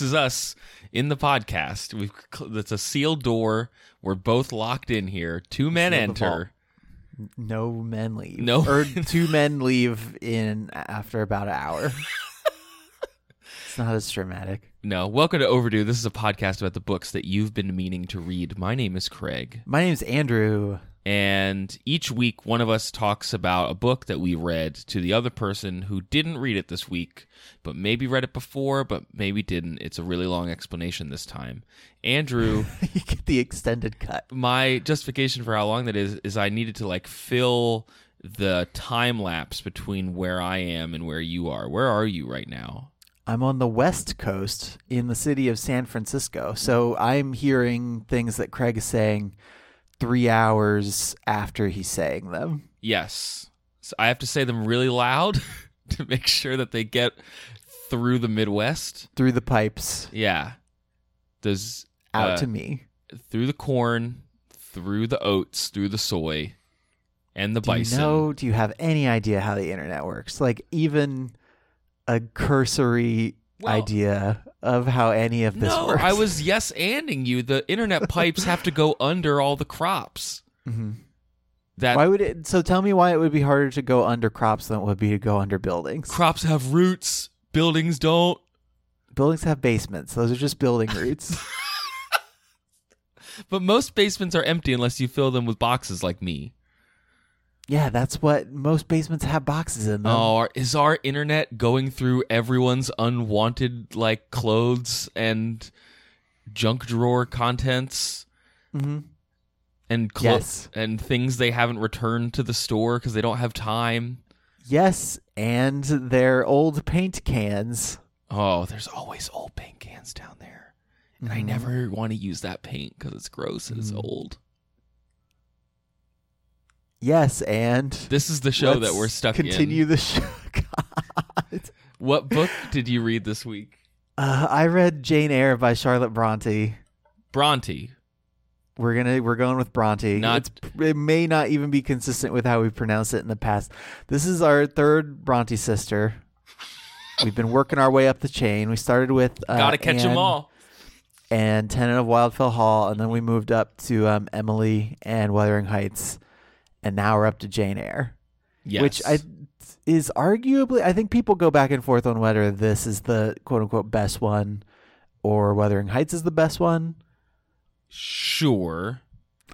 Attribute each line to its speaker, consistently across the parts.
Speaker 1: This is us in the podcast. We've it's a sealed door. We're both locked in here. Two men
Speaker 2: Sealed the vault.
Speaker 1: enter.
Speaker 2: No men leave.
Speaker 1: No.
Speaker 2: or two men leave in after about an hour. it's not as dramatic.
Speaker 1: No, welcome to Overdue. This is a podcast about the books that you've been meaning to read. My name is Craig,
Speaker 2: My name is Andrew.
Speaker 1: And each week one of us talks about a book that we read to the other person who didn't read it this week, but maybe read it before, but maybe didn't. It's a really long explanation this time. Andrew
Speaker 2: you get the extended cut.
Speaker 1: my justification for how long that is is I needed to like fill the time lapse between where I am and where you are. Where are you right now?
Speaker 2: I'm on the West Coast in the city of San Francisco. So I'm hearing things that Craig is saying three hours after he's saying them.
Speaker 1: Yes. So I have to say them really loud to make sure that they get through the Midwest.
Speaker 2: Through the pipes
Speaker 1: Yeah. Does
Speaker 2: out
Speaker 1: uh,
Speaker 2: to me.
Speaker 1: through the corn, through the oats, through the soy, and the
Speaker 2: Do you
Speaker 1: bison.
Speaker 2: know, do you have any idea how the internet works? Like even a cursory
Speaker 1: Well-
Speaker 2: idea of how any of this
Speaker 1: no,
Speaker 2: works?
Speaker 1: I was yes anding you. The internet pipes have to go under all the crops.
Speaker 2: Mhm.
Speaker 1: That
Speaker 2: Why would it? So tell me why it would be harder to go under crops than it would be to go under buildings.
Speaker 1: crops have roots, buildings don't.
Speaker 2: buildings have basements; those are just building roots.
Speaker 1: But most basements are empty unless you fill them with boxes like me.
Speaker 2: Yeah, that's what most basements have boxes in them.
Speaker 1: Oh, are- is our internet going through everyone's unwanted like clothes and junk drawer contents
Speaker 2: Mhm.
Speaker 1: and clo-
Speaker 2: Yes.
Speaker 1: and things they haven't returned to the store because they don't have time?
Speaker 2: Yes, and their old paint cans.
Speaker 1: Oh, there's always old paint cans down there, and I
Speaker 2: Mhm.
Speaker 1: never want to use that paint because it's gross and it's
Speaker 2: Mhm.
Speaker 1: old.
Speaker 2: Yes, and
Speaker 1: This is the show that
Speaker 2: let's
Speaker 1: we're stuck
Speaker 2: Continue
Speaker 1: in.
Speaker 2: the show. God.
Speaker 1: What book did you read this week?
Speaker 2: Uh, I read Jane Eyre by Charlotte Bronte.
Speaker 1: Bronte.
Speaker 2: We're gonna we're going with Bronte.
Speaker 1: Not-
Speaker 2: it may not even be consistent with how we pronounce it in the past. This is our third Bronte sister. We've been working our way up the chain. We started with uh,
Speaker 1: Gotta catch them
Speaker 2: Anne
Speaker 1: all.
Speaker 2: and Tenant of Wildfell Hall, and then we moved up to um, Emily and Wuthering Heights, and now we're up to Jane Eyre,
Speaker 1: Yes.
Speaker 2: which I is arguably. I think people go back and forth on whether this is the quote unquote best one or Wuthering Heights is the best one.
Speaker 1: sure.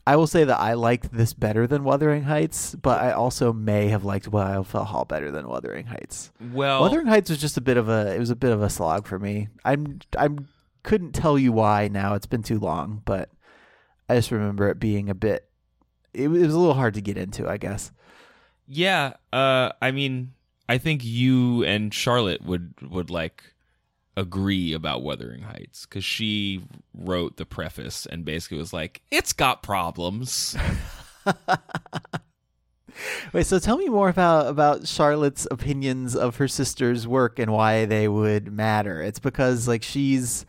Speaker 2: I will say that I liked this better than Wuthering Heights, but I also may have liked Wildfell Hall better than Wuthering Heights.
Speaker 1: Well,
Speaker 2: Wuthering Heights was just a bit of a it was a bit of a slog for me. I'm I'm couldn't tell you why now. It's been too long, but I just remember it being a bit. It, was- a little hard to get into, I guess.
Speaker 1: Yeah, uh, I mean, I think you and Charlotte would would like agree about Wuthering Heights because she wrote the preface and basically was like, "It's got problems."
Speaker 2: Wait, so tell me more about about Charlotte's opinions of her sister's work and why they would matter. It's because like she's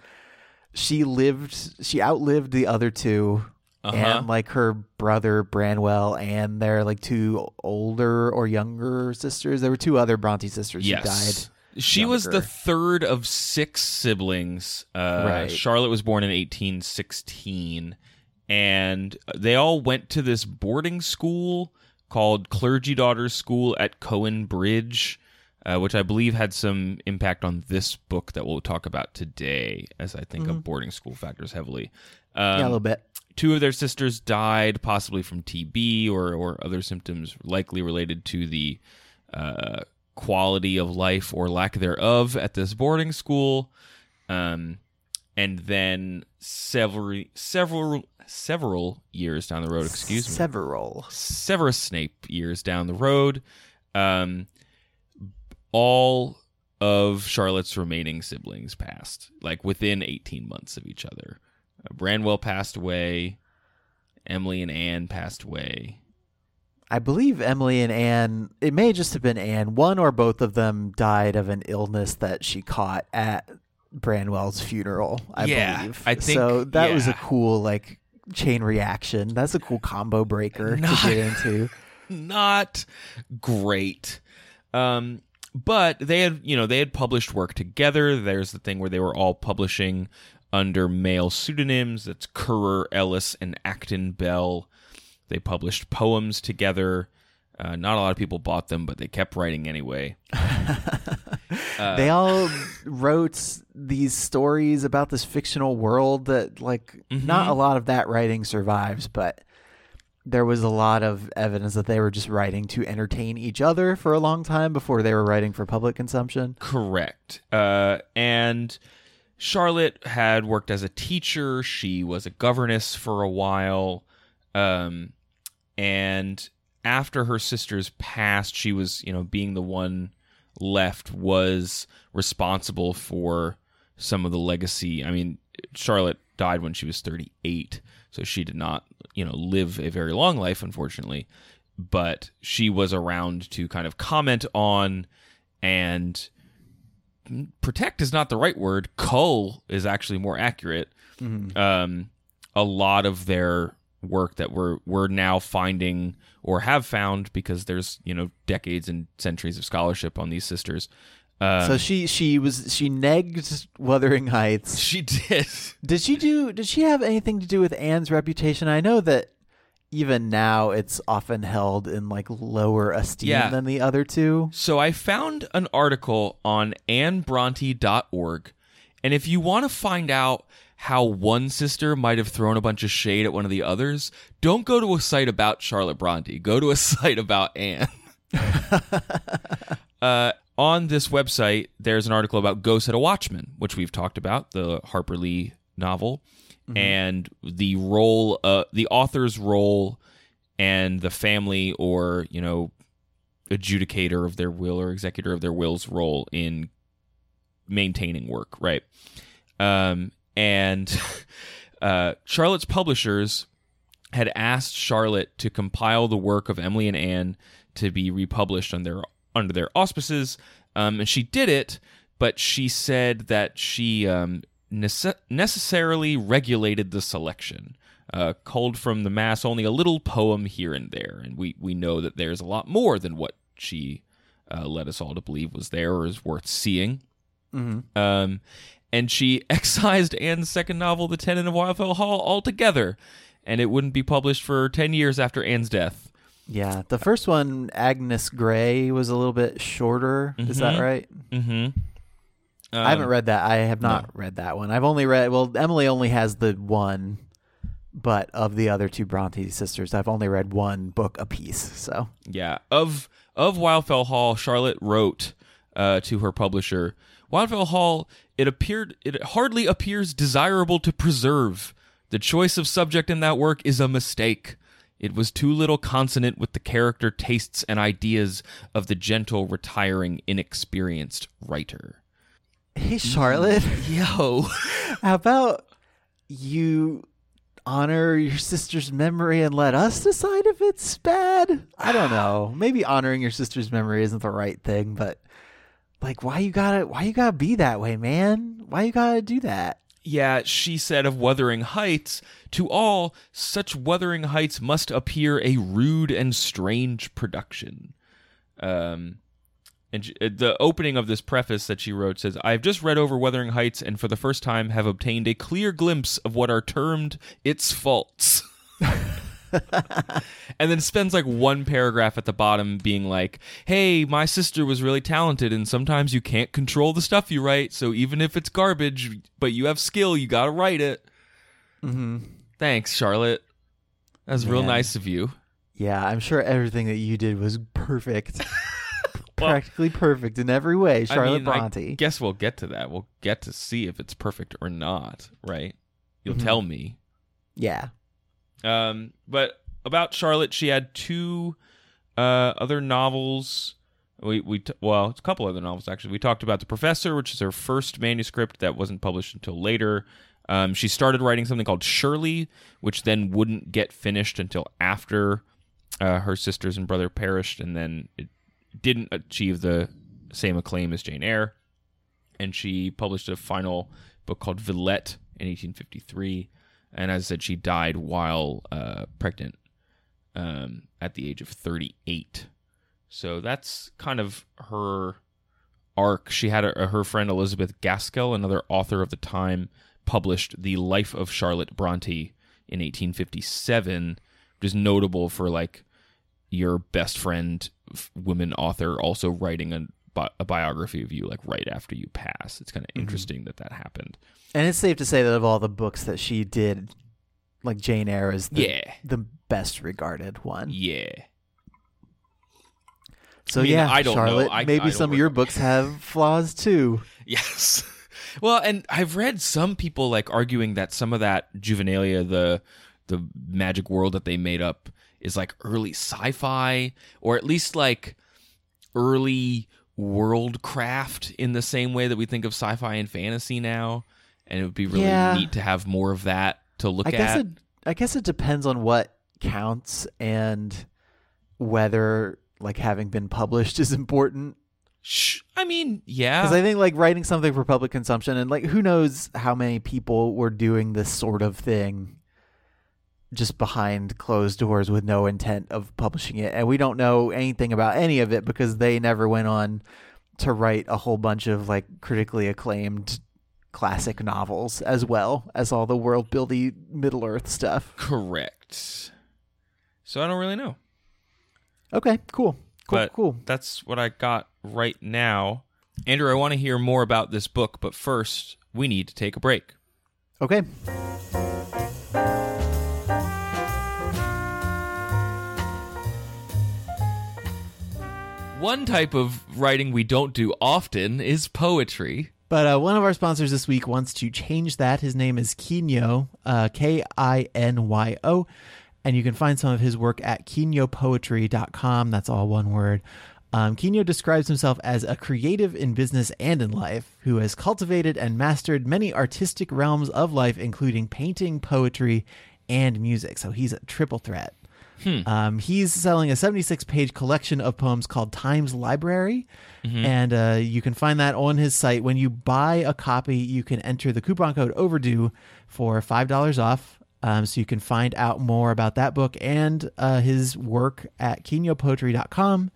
Speaker 2: she lived she outlived the other two
Speaker 1: Uh-huh.
Speaker 2: and like her brother Branwell and their like two older or younger sisters. There were two other Bronte sisters who died.
Speaker 1: yes, she was the third of six siblings. Uh,
Speaker 2: Right.
Speaker 1: Charlotte was born in 1816, and they all went to this boarding school called Clergy Daughters School at Cowan Bridge. Uh, which I believe had some impact on this book that we'll talk about today, as I think of boarding school factors heavily. Um,
Speaker 2: Mm-hmm. yeah, a little bit.
Speaker 1: Two of their sisters died, possibly from TB or, or other symptoms likely related to the uh, quality of life or lack thereof at this boarding school. Um, and then several several several years down the road, excuse me,
Speaker 2: Several.
Speaker 1: Severus Snape years down the road, um, all of Charlotte's remaining siblings passed, like within 18 months of each other. Branwell passed away. Emily and Anne passed away.
Speaker 2: I believe Emily and Anne, it may just have been Anne, one or both of them died of an illness that she caught at Branwell's funeral, I
Speaker 1: Yeah,
Speaker 2: believe.
Speaker 1: I think-
Speaker 2: so that was a cool like chain reaction. That's a cool combo breaker
Speaker 1: Not-
Speaker 2: to get into.
Speaker 1: not great. Um, but they had, you know, they had published work together. There's the thing where they were all publishing under male pseudonyms. That's Currer, Ellis, and Acton Bell. They published poems together. Uh, not a lot of people bought them, but they kept writing anyway.
Speaker 2: they all wrote these stories about this fictional world that like not a lot of that writing survives, but there was a lot of evidence that they were just writing to entertain each other for a long time before they were writing for public consumption.
Speaker 1: Correct. Uh, and Charlotte had worked as a teacher. She was a governess for a while. Um, and after her sisters passed, she was, you know, being the one left, was responsible for some of the legacy. I mean, Charlotte died when she was 38, so she did not, you know, live a very long life, unfortunately. But she was around to kind of comment on and protect is not the right word. Cull is actually more accurate. Um, a lot of their work that we're we're now finding or have found because there's you know decades and centuries of scholarship on these sisters. Um,
Speaker 2: so she she was she negged Wuthering Heights.
Speaker 1: she did.
Speaker 2: Did she do did she have anything to do with Anne's reputation? I know that even now it's often held in like lower esteem
Speaker 1: Yeah.
Speaker 2: than the other two.
Speaker 1: So I found an article on annebronte.org, and if you want to find out how one sister might have thrown a bunch of shade at one of the others, don't go to a site about Charlotte Bronte. Go to a site about Anne. uh, on this website, there's an article about Go Set a Watchman, which we've talked about, the Harper Lee novel, and the role, uh, the author's role, and the family or you know adjudicator of their will or executor of their will's role in maintaining work, right? Um, and uh, Charlotte's publishers had asked Charlotte to compile the work of Emily and Anne to be republished under their, under their auspices, um, and she did it. But she said that she um, nece- necessarily regulated the selection. Uh, culled from the mass only a little poem here and there, and we we know that there's a lot more than what she uh, led us all to believe was there or is worth seeing. Um, and she excised Anne's second novel, The Tenant of Wildfell Hall, altogether, and it wouldn't be published for 10 years after Anne's death.
Speaker 2: Yeah, the first one, Agnes Grey, was a little bit shorter. Is that
Speaker 1: Mhm.
Speaker 2: right?
Speaker 1: Mm-hmm.
Speaker 2: I haven't read that. I have not read that one. I've only read. Well, Emily only has the one, but of the other two Bronte sisters, I've only read one book apiece. So
Speaker 1: Yeah. Of of Wildfell Hall, Charlotte wrote uh, to her publisher, Wildfell Hall, it appeared it hardly appears desirable to preserve. The choice of subject in that work is a mistake. It was too little consonant with the character, tastes, and ideas of the gentle, retiring, inexperienced writer.
Speaker 2: Hey, Charlotte,
Speaker 1: Yo.
Speaker 2: how about you honor your sister's memory and let us decide if it's bad? I don't know. Maybe honoring your sister's memory isn't the right thing, but like, why you gotta, why you gotta be that way, man? Why you gotta do that?
Speaker 1: Yeah, she said of Wuthering Heights, to all, such Wuthering Heights must appear a rude and strange production. Um, and she- uh, the opening of this preface that she wrote says, I have just read over Wuthering Heights and for the first time have obtained a clear glimpse of what are termed its faults. and then spends like one paragraph at the bottom being like, "Hey, my sister was really talented, and sometimes you can't control the stuff you write. So even if it's garbage, but you have skill, you gotta write it."
Speaker 2: Mm-hmm.
Speaker 1: Thanks, Charlotte. That's real nice of you.
Speaker 2: Yeah, I'm sure everything that you did was perfect. practically perfect in every way. Charlotte
Speaker 1: I mean, I
Speaker 2: Bronte.
Speaker 1: guess we'll get to that. We'll get to see if it's perfect or not, right? You'll
Speaker 2: Mhm.
Speaker 1: tell me.
Speaker 2: yeah.
Speaker 1: Um, but about Charlotte, she had two uh, other novels. We we t- well, it's a couple other novels actually. We talked about the Professor, which is her first manuscript that wasn't published until later. Um, she started writing something called Shirley, which then wouldn't get finished until after uh, her sisters and brother perished, and then it didn't achieve the same acclaim as Jane Eyre. And she published a final book called Villette in 1853. And as I said, she died while uh, pregnant um, at the age of 38. So that's kind of her arc. She had a, her friend Elizabeth Gaskell, another author of the time, published The Life of Charlotte Bronte in 1857, which is notable for like your best friend, woman author, also writing a, bi- a biography of you like right after you pass. It's kind of mm-hmm. interesting that that happened.
Speaker 2: And it's safe to say that of all the books that she did, like Jane Eyre is the,
Speaker 1: Yeah.
Speaker 2: the best regarded one.
Speaker 1: Yeah.
Speaker 2: So
Speaker 1: I mean,
Speaker 2: yeah,
Speaker 1: I don't know.
Speaker 2: Charlotte,
Speaker 1: I-
Speaker 2: maybe
Speaker 1: I
Speaker 2: some of your books have flaws too.
Speaker 1: Yes. Well, and I've read some people like arguing that some of that juvenilia, the the magic world that they made up, is like early sci-fi, or at least like early worldcraft in the same way that we think of sci-fi and fantasy now. And it would be really
Speaker 2: Yeah.
Speaker 1: neat to have more of that to look
Speaker 2: I guess
Speaker 1: at.
Speaker 2: it I guess it depends on what counts and whether like having been published is important.
Speaker 1: Shh. I mean, yeah.
Speaker 2: Because I think like writing something for public consumption and like who knows how many people were doing this sort of thing just behind closed doors with no intent of publishing it. And we don't know anything about any of it because they never went on to write a whole bunch of like critically acclaimed classic novels as well as all the world building Middle Earth stuff.
Speaker 1: Correct. So I don't really know.
Speaker 2: Okay, cool. Cool,
Speaker 1: But-
Speaker 2: cool.
Speaker 1: That's what I got right now. Andrew, I want to hear more about this book, but first, we need to take a break.
Speaker 2: Okay.
Speaker 1: One type of writing we don't do often is poetry.
Speaker 2: But uh, one of our sponsors this week wants to change that. His name is Kinyo, uh, K I N Y O. And you can find some of his work at kinyopoetry.com. That's all one word. Um, Kinyo describes himself as a creative in business and in life who has cultivated and mastered many artistic realms of life, including painting, poetry, and music. So he's a triple threat. Um, he's selling a 76 page collection of poems called Times Library. And uh, you can find that on his site. When you buy a copy, you can enter the coupon code overdue for $5 off. Um, so you can find out more about that book and uh, his work at kinyopoetry.com.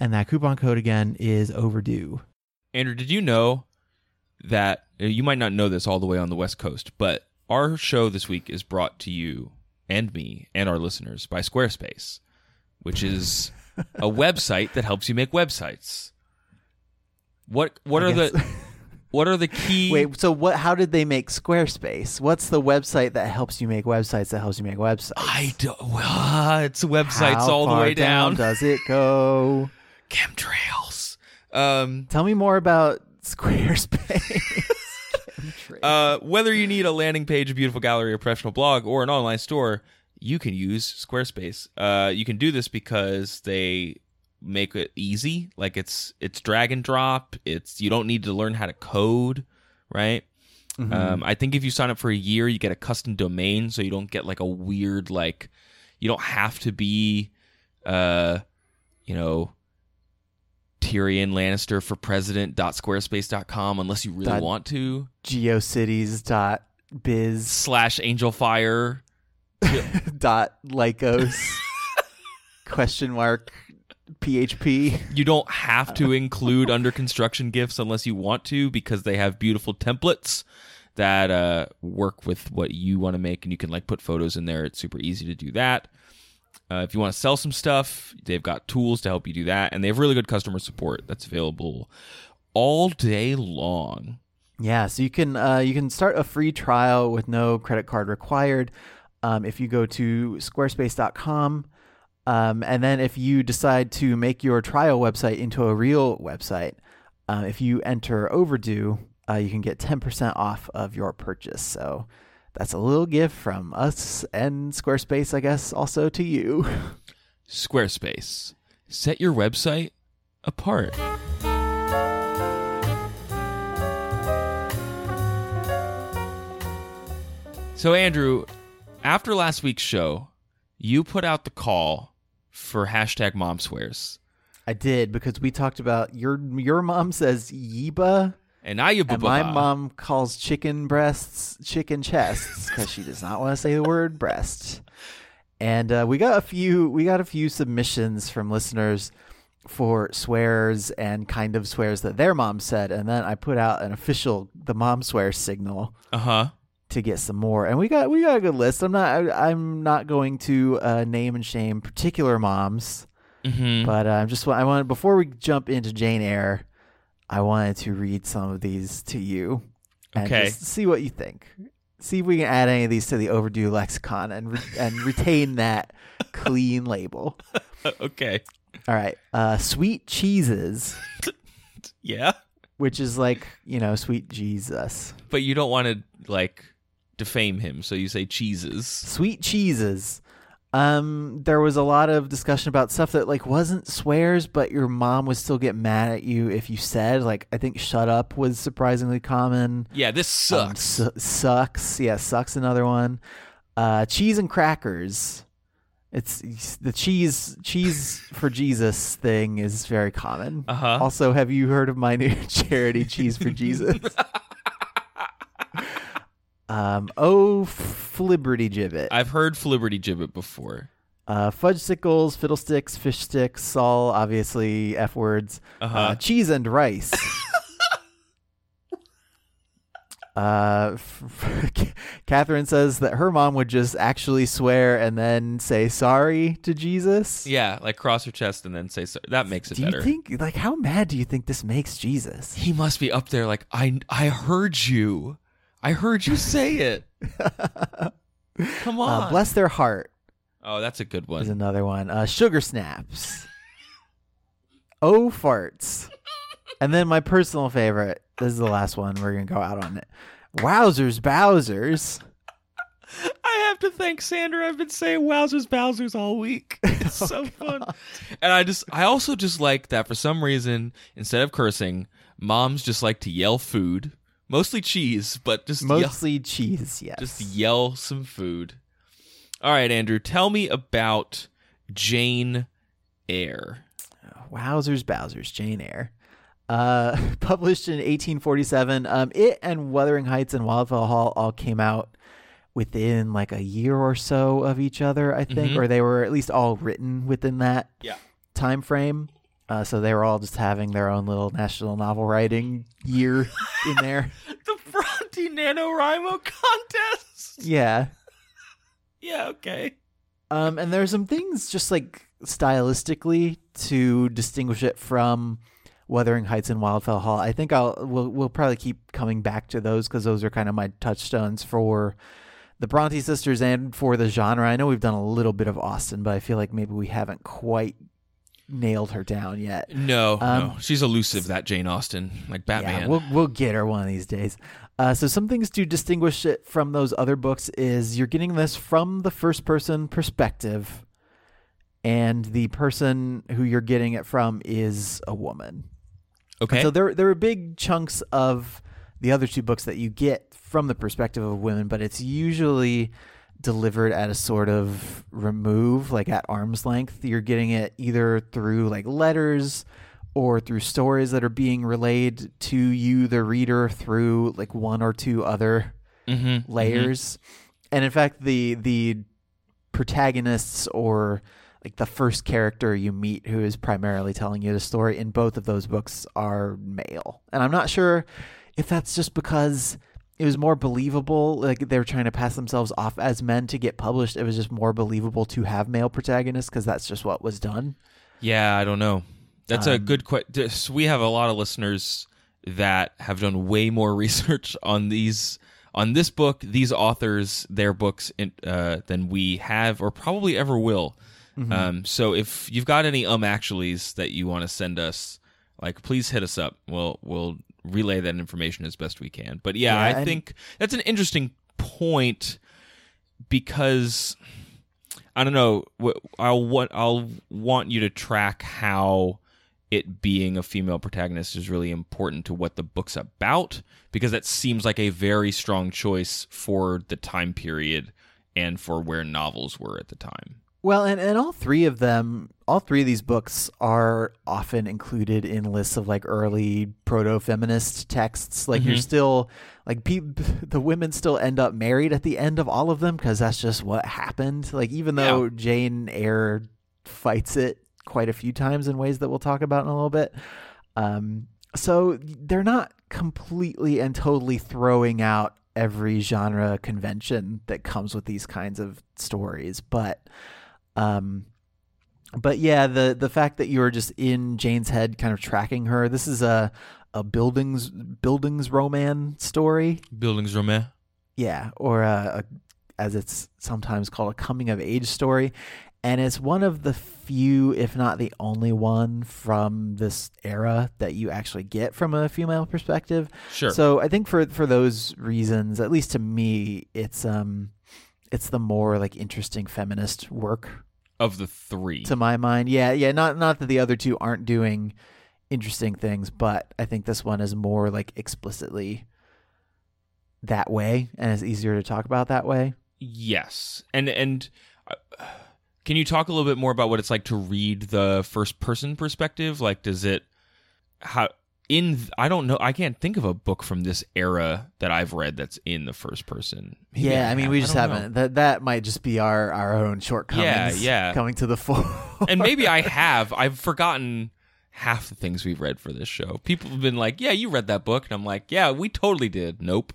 Speaker 2: And that coupon code again is overdue.
Speaker 1: Andrew, did you know that uh, you might not know this all the way on the West Coast, but our show this week is brought to you and me and our listeners by Squarespace, which is a website that helps you make websites. What what
Speaker 2: I
Speaker 1: are
Speaker 2: guess-
Speaker 1: the what are the key
Speaker 2: Wait, so what? How did they make Squarespace? What's the website that helps you make websites that helps you make websites?
Speaker 1: I don't well, it's websites
Speaker 2: How
Speaker 1: all the way down.
Speaker 2: does it go?
Speaker 1: Chemtrails. Um
Speaker 2: Tell me more about Squarespace.
Speaker 1: Uh, whether you need a landing page, a beautiful gallery, a professional blog, or an online store, you can use Squarespace. Uh, you can do this because they make it easy. Like it's it's drag and drop. It's you don't need to learn how to code, right? Um, I think if you sign up for a year, you get a custom domain, so you don't get like a weird like you don't have to be, uh, you know. Tyrion Lannister for president.squarespace.com unless you really
Speaker 2: Dot-
Speaker 1: want to.
Speaker 2: geocities.biz
Speaker 1: slash angel fire
Speaker 2: dot lycos. Question mark. Php
Speaker 1: you don't have to include under construction gifts unless you want to because they have beautiful templates that uh, work with what you want to make and you can like put photos in there. It's super easy to do that uh, if you want to sell some stuff they've got tools to help you do that and they have really good customer support that's available all day long
Speaker 2: yeah so you can uh, you can start a free trial with no credit card required um, if you go to squarespace.com Um, and then if you decide to make your trial website into a real website, uh, if you enter overdue, uh, you can get 10% off of your purchase. So that's a little gift from us and Squarespace, I guess, also to you.
Speaker 1: Squarespace. Set your website apart. So, Andrew, after last week's show, you put out the call for hashtag mom swears.
Speaker 2: I did because we talked about your your mom says yiba
Speaker 1: And you
Speaker 2: and my mom calls chicken breasts chicken chests because she does not want to say the word breast. And uh, we got a few we got a few submissions from listeners for swears and kind of swears that their mom said, and then I put out an official the mom swear signal
Speaker 1: Uh huh.
Speaker 2: to get some more. And we got we got a good list. I'm not I, I'm not going to uh, name and shame particular moms.
Speaker 1: Mm-hmm.
Speaker 2: But uh, I'm just I want before we jump into Jane Eyre, I wanted to read some of these to you and
Speaker 1: Okay.
Speaker 2: just see what you think. See if we can add any of these to the overdue lexicon and re- and retain that clean label.
Speaker 1: okay.
Speaker 2: All right, uh, sweet cheeses,
Speaker 1: Yeah.
Speaker 2: which is like you know sweet Jesus.
Speaker 1: But you don't want to, like, defame him, so you say cheeses.
Speaker 2: Sweet cheeses. Um, there was a lot of discussion about stuff that like wasn't swears, but your mom would still get mad at you if you said like I think "shut up" was surprisingly common.
Speaker 1: Yeah, this
Speaker 2: Um,
Speaker 1: sucks.
Speaker 2: su- sucks. Yeah, sucks. Another one. Uh, cheese and crackers. It's the cheese cheese for Jesus thing is very common.
Speaker 1: Uh huh.
Speaker 2: Also, have you heard of my new charity, Cheese for Jesus? um, oh, Flibberty Gibbet.
Speaker 1: I've heard Fliberty Gibbet before.
Speaker 2: Uh, fudge sickles, fiddlesticks, fish sticks, all obviously F words.
Speaker 1: Uh-huh.
Speaker 2: Uh, cheese and rice. uh, Catherine says that her mom would just actually swear and then say sorry to Jesus.
Speaker 1: Yeah, like cross her chest and then say so. That makes it
Speaker 2: Do
Speaker 1: better.
Speaker 2: you think, like, how mad do you think this makes Jesus?
Speaker 1: he must be up there like I I heard you. I heard you say it. Come on.
Speaker 2: Uh, bless their heart
Speaker 1: oh, that's a good
Speaker 2: is
Speaker 1: one.
Speaker 2: another one. Uh, sugar snaps. oh, farts. And then my personal favorite. This is the last one. We're gonna go out on it. Wowzers, Bowsers.
Speaker 1: I have to thank Sandra. I've been saying wowzers Bowsers all week. It's so fun. And I just I also just like that for some reason, instead of cursing, moms just like to yell food. Mostly cheese, but just yell,
Speaker 2: Mostly cheese, yes.
Speaker 1: just yell some food. All right, Andrew, tell me about Jane Eyre.
Speaker 2: Wowzers, Bowsers, Jane Eyre. Uh, published in 1847. Um, it and Wuthering Heights and Wildfell Hall all came out within like a year or so of each other, I think,
Speaker 1: Mhm.
Speaker 2: or they were at least all written within that
Speaker 1: Yeah.
Speaker 2: time frame. Uh, so they were all just having their own little national novel writing year in there.
Speaker 1: The Bronte NaNoWriMo contest.
Speaker 2: Yeah.
Speaker 1: Yeah, okay.
Speaker 2: Um, and are some things just like stylistically to distinguish it from Wuthering Heights and Wildfell Hall. I think I'll we'll we'll probably keep coming back to those because those are kind of my touchstones for the Bronte sisters and for the genre. I know we've done a little bit of Austen, but I feel like maybe we haven't quite nailed her down yet.
Speaker 1: No,
Speaker 2: Um,
Speaker 1: no. She's elusive, that Jane Austen. Like Batman.
Speaker 2: Yeah, we'll we'll get her one of these days. Uh, so some things to distinguish it from those other books is you're getting this from the first person perspective, and the person who you're getting it from is a woman.
Speaker 1: okay.
Speaker 2: So there there are big chunks of the other two books that you get from the perspective of women, but it's usually delivered at a sort of remove, like at arm's length. You're getting it either through like letters or through stories that are being relayed to you, the reader, through like one or two other
Speaker 1: mm-hmm.
Speaker 2: layers. And in fact, the the protagonists or like the first character you meet who is primarily telling you the story in both of those books are male. And I'm not sure if that's just because it was more believable like they were trying to pass themselves off as men to get published it was just more believable to have male protagonists because that's just what was done
Speaker 1: Yeah, I don't know. That's a
Speaker 2: Um,
Speaker 1: good question. We have a lot of listeners that have done way more research on these on this book, these authors, their books, in, uh, than we have or probably ever will.
Speaker 2: Mm-hmm.
Speaker 1: Um, so if you've got any um actuallys that you want to send us, like please hit us up. We'll we'll relay that information as best we can. But yeah,
Speaker 2: Yeah,
Speaker 1: I
Speaker 2: and-
Speaker 1: think that's an interesting point because I don't know. I'll want I'll want you to track how it being a female protagonist is really important to what the book's about because that seems like a very strong choice for the time period and for where novels were at the time.
Speaker 2: Well, and, and all three of them, all three of these books are often included in lists of like early proto feminist texts. Like you're
Speaker 1: Mhm.
Speaker 2: still like pe- the women still end up married at the end of all of them because that's just what happened. Like even though
Speaker 1: Yeah.
Speaker 2: Jane Eyre fights it quite a few times in ways that we'll talk about in a little bit. Um, so they're not completely and totally throwing out every genre convention that comes with these kinds of stories, but um but yeah, the the fact that you are just in Jane's head kind of tracking her. This is a a buildings Bildungsroman story.
Speaker 1: Bildungsroman.
Speaker 2: Yeah, or a, a as it's sometimes called a coming of age story. And it's one of the few, if not the only one from this era that you actually get from a female perspective.
Speaker 1: Sure.
Speaker 2: So I think for for those reasons, at least to me, it's um it's the more like interesting feminist work
Speaker 1: of the three.
Speaker 2: to my mind. Yeah, yeah, not not that the other two aren't doing interesting things, but I think this one is more like explicitly that way and it's easier to talk about that way.
Speaker 1: Yes, and and uh, can you talk a little bit more about what it's like to read the first person perspective? Like, does it how in I don't know. I can't think of a book from this era that I've read that's in the first person. Maybe
Speaker 2: yeah, I mean we just
Speaker 1: don't know.
Speaker 2: haven't. That that might just be our our own shortcomings.
Speaker 1: yeah.
Speaker 2: coming to the fore.
Speaker 1: and maybe I have. I've forgotten half the things we've read for this show. People have been like, "Yeah, you read that book," and I'm like, "Yeah, we totally did." Nope,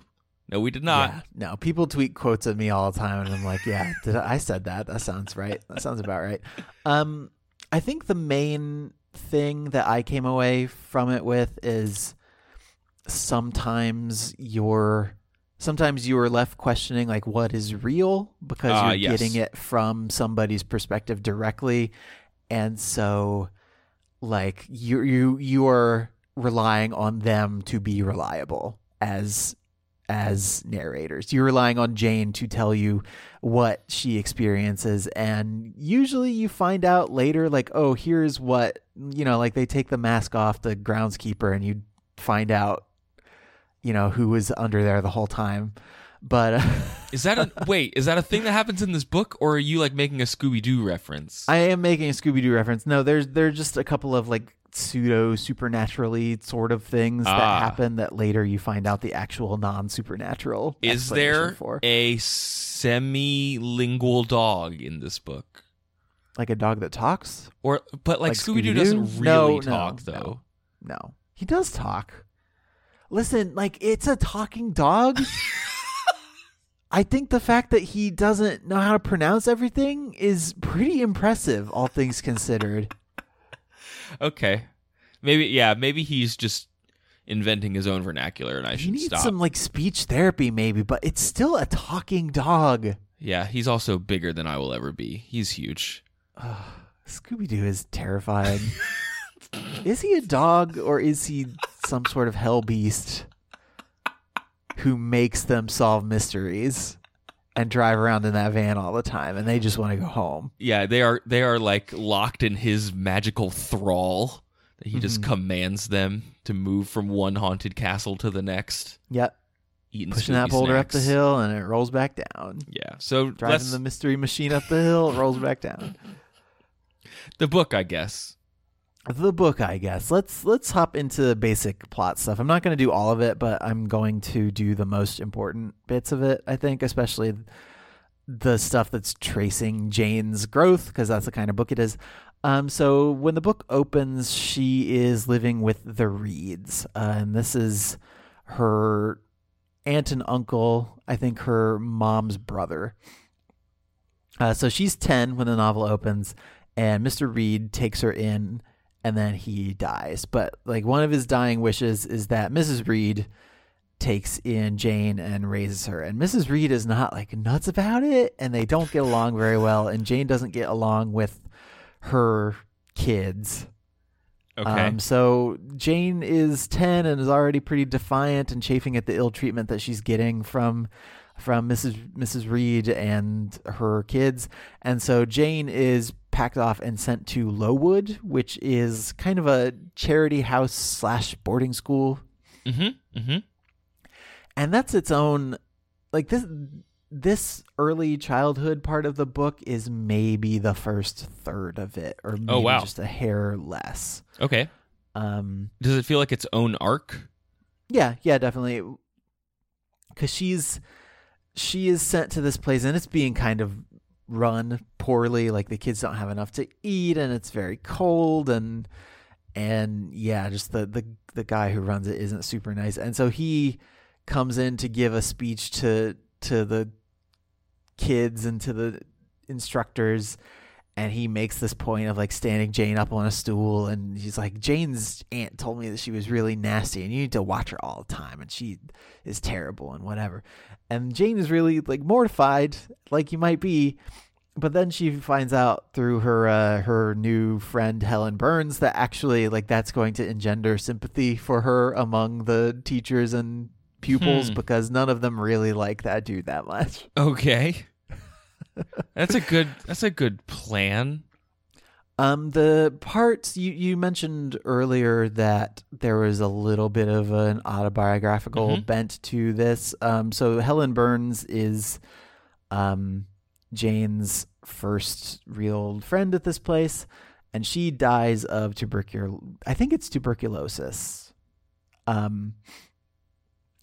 Speaker 1: no, we did not.
Speaker 2: Yeah, no, people tweet quotes at me all the time, and I'm like, yeah, did I, I said that? That sounds right. That sounds about right. Um, I think the main thing that I came away from it with is sometimes you're sometimes you are left questioning like what is real because
Speaker 1: Ah,
Speaker 2: you're
Speaker 1: yes.
Speaker 2: getting it from somebody's perspective directly, and so like you you you are relying on them to be reliable as as narrators. You're relying on Jane to tell you what she experiences and usually you find out later like oh here's what you know like they take the mask off the groundskeeper and you find out you know who was under there the whole time. But uh,
Speaker 1: Is that a wait? Is that a thing that happens in this book, or are you like making a Scooby Doo reference?
Speaker 2: I am making a Scooby Doo reference. No, there's there's just a couple of like pseudo supernaturally sort of things that
Speaker 1: Ah.
Speaker 2: happen that later you find out the actual non supernatural.
Speaker 1: Is there
Speaker 2: for
Speaker 1: a semi-lingual dog in this book?
Speaker 2: like a dog that talks?
Speaker 1: Or but like,
Speaker 2: Like
Speaker 1: Scooby Doo doesn't really
Speaker 2: no,
Speaker 1: talk
Speaker 2: no.
Speaker 1: though.
Speaker 2: No, he does talk. Listen, like it's a talking dog. I think the fact that he doesn't know how to pronounce everything is pretty impressive, all things considered.
Speaker 1: Okay, maybe yeah, maybe he's just inventing his own vernacular, and I
Speaker 2: He
Speaker 1: should
Speaker 2: needs
Speaker 1: stop.
Speaker 2: some like speech therapy, maybe, but it's still a talking dog.
Speaker 1: Yeah, he's also bigger than I will ever be. He's huge.
Speaker 2: Scooby Doo is terrifying. is he a dog or is he some sort of hell beast who makes them solve mysteries and drive around in that van all the time and they just want to go home?
Speaker 1: Yeah, they are they are like locked in his magical thrall. That he just
Speaker 2: Mhm.
Speaker 1: commands them to move from one haunted castle to the next,
Speaker 2: Yep.
Speaker 1: eating
Speaker 2: Pushing that boulder up the hill and it rolls back down.
Speaker 1: Yeah, so
Speaker 2: Driving
Speaker 1: let's,
Speaker 2: the mystery machine up the hill, it rolls back down.
Speaker 1: the book, I guess.
Speaker 2: The book i guess. Let's let's hop into basic plot stuff. I'm not going to do all of it but i'm going to do the most important bits of it i think especially the stuff that's tracing jane's growth because that's the kind of book it is. Um, so when the book opens she is living with the reeds uh, and this is her aunt and uncle i think her mom's brother. Uh, so she's 10 when the novel opens and mr reed takes her in and then he dies. But like one of his dying wishes is that Mrs. Reed takes in Jane and raises her. And Mrs. Reed is not like nuts about it and they don't get along very well and Jane doesn't get along with her kids.
Speaker 1: Okay.
Speaker 2: Um, so Jane is 10 and is already pretty defiant and chafing at the ill treatment that she's getting from from Mrs. Mrs. Reed and her kids. And so Jane is packed off and sent to Lowood, which is kind of a charity house slash boarding school.
Speaker 1: mm-hmm. Mm-hmm.
Speaker 2: And that's its own like this this early childhood part of the book is maybe the first third of it or maybe
Speaker 1: Oh, wow.
Speaker 2: just a hair less.
Speaker 1: Okay.
Speaker 2: Um
Speaker 1: Does it feel like its own arc?
Speaker 2: Yeah, yeah, definitely. Because she's she is sent to this place and it's being kind of run poorly. Like the kids don't have enough to eat and it's very cold and and yeah, just the the the guy who runs it isn't super nice. And so he comes in to give a speech to to the kids and to the instructors and he makes this point of like standing Jane up on a stool and he's like Jane's aunt told me that she was really nasty and you need to watch her all the time and she is terrible and whatever. And Jane is really like mortified like you might be but then she finds out through her uh, her new friend Helen Burns that actually like that's going to engender sympathy for her among the teachers and pupils
Speaker 1: Hmm.
Speaker 2: because none of them really like that dude that much.
Speaker 1: Okay. That's a good that's a good plan.
Speaker 2: Um, the parts you, you mentioned earlier that there was a little bit of an autobiographical
Speaker 1: Mhm.
Speaker 2: bent to this. Um, so Helen Burns is, um, Jane's first real friend at this place, and she dies of tuberculosis. I think it's tuberculosis. Um,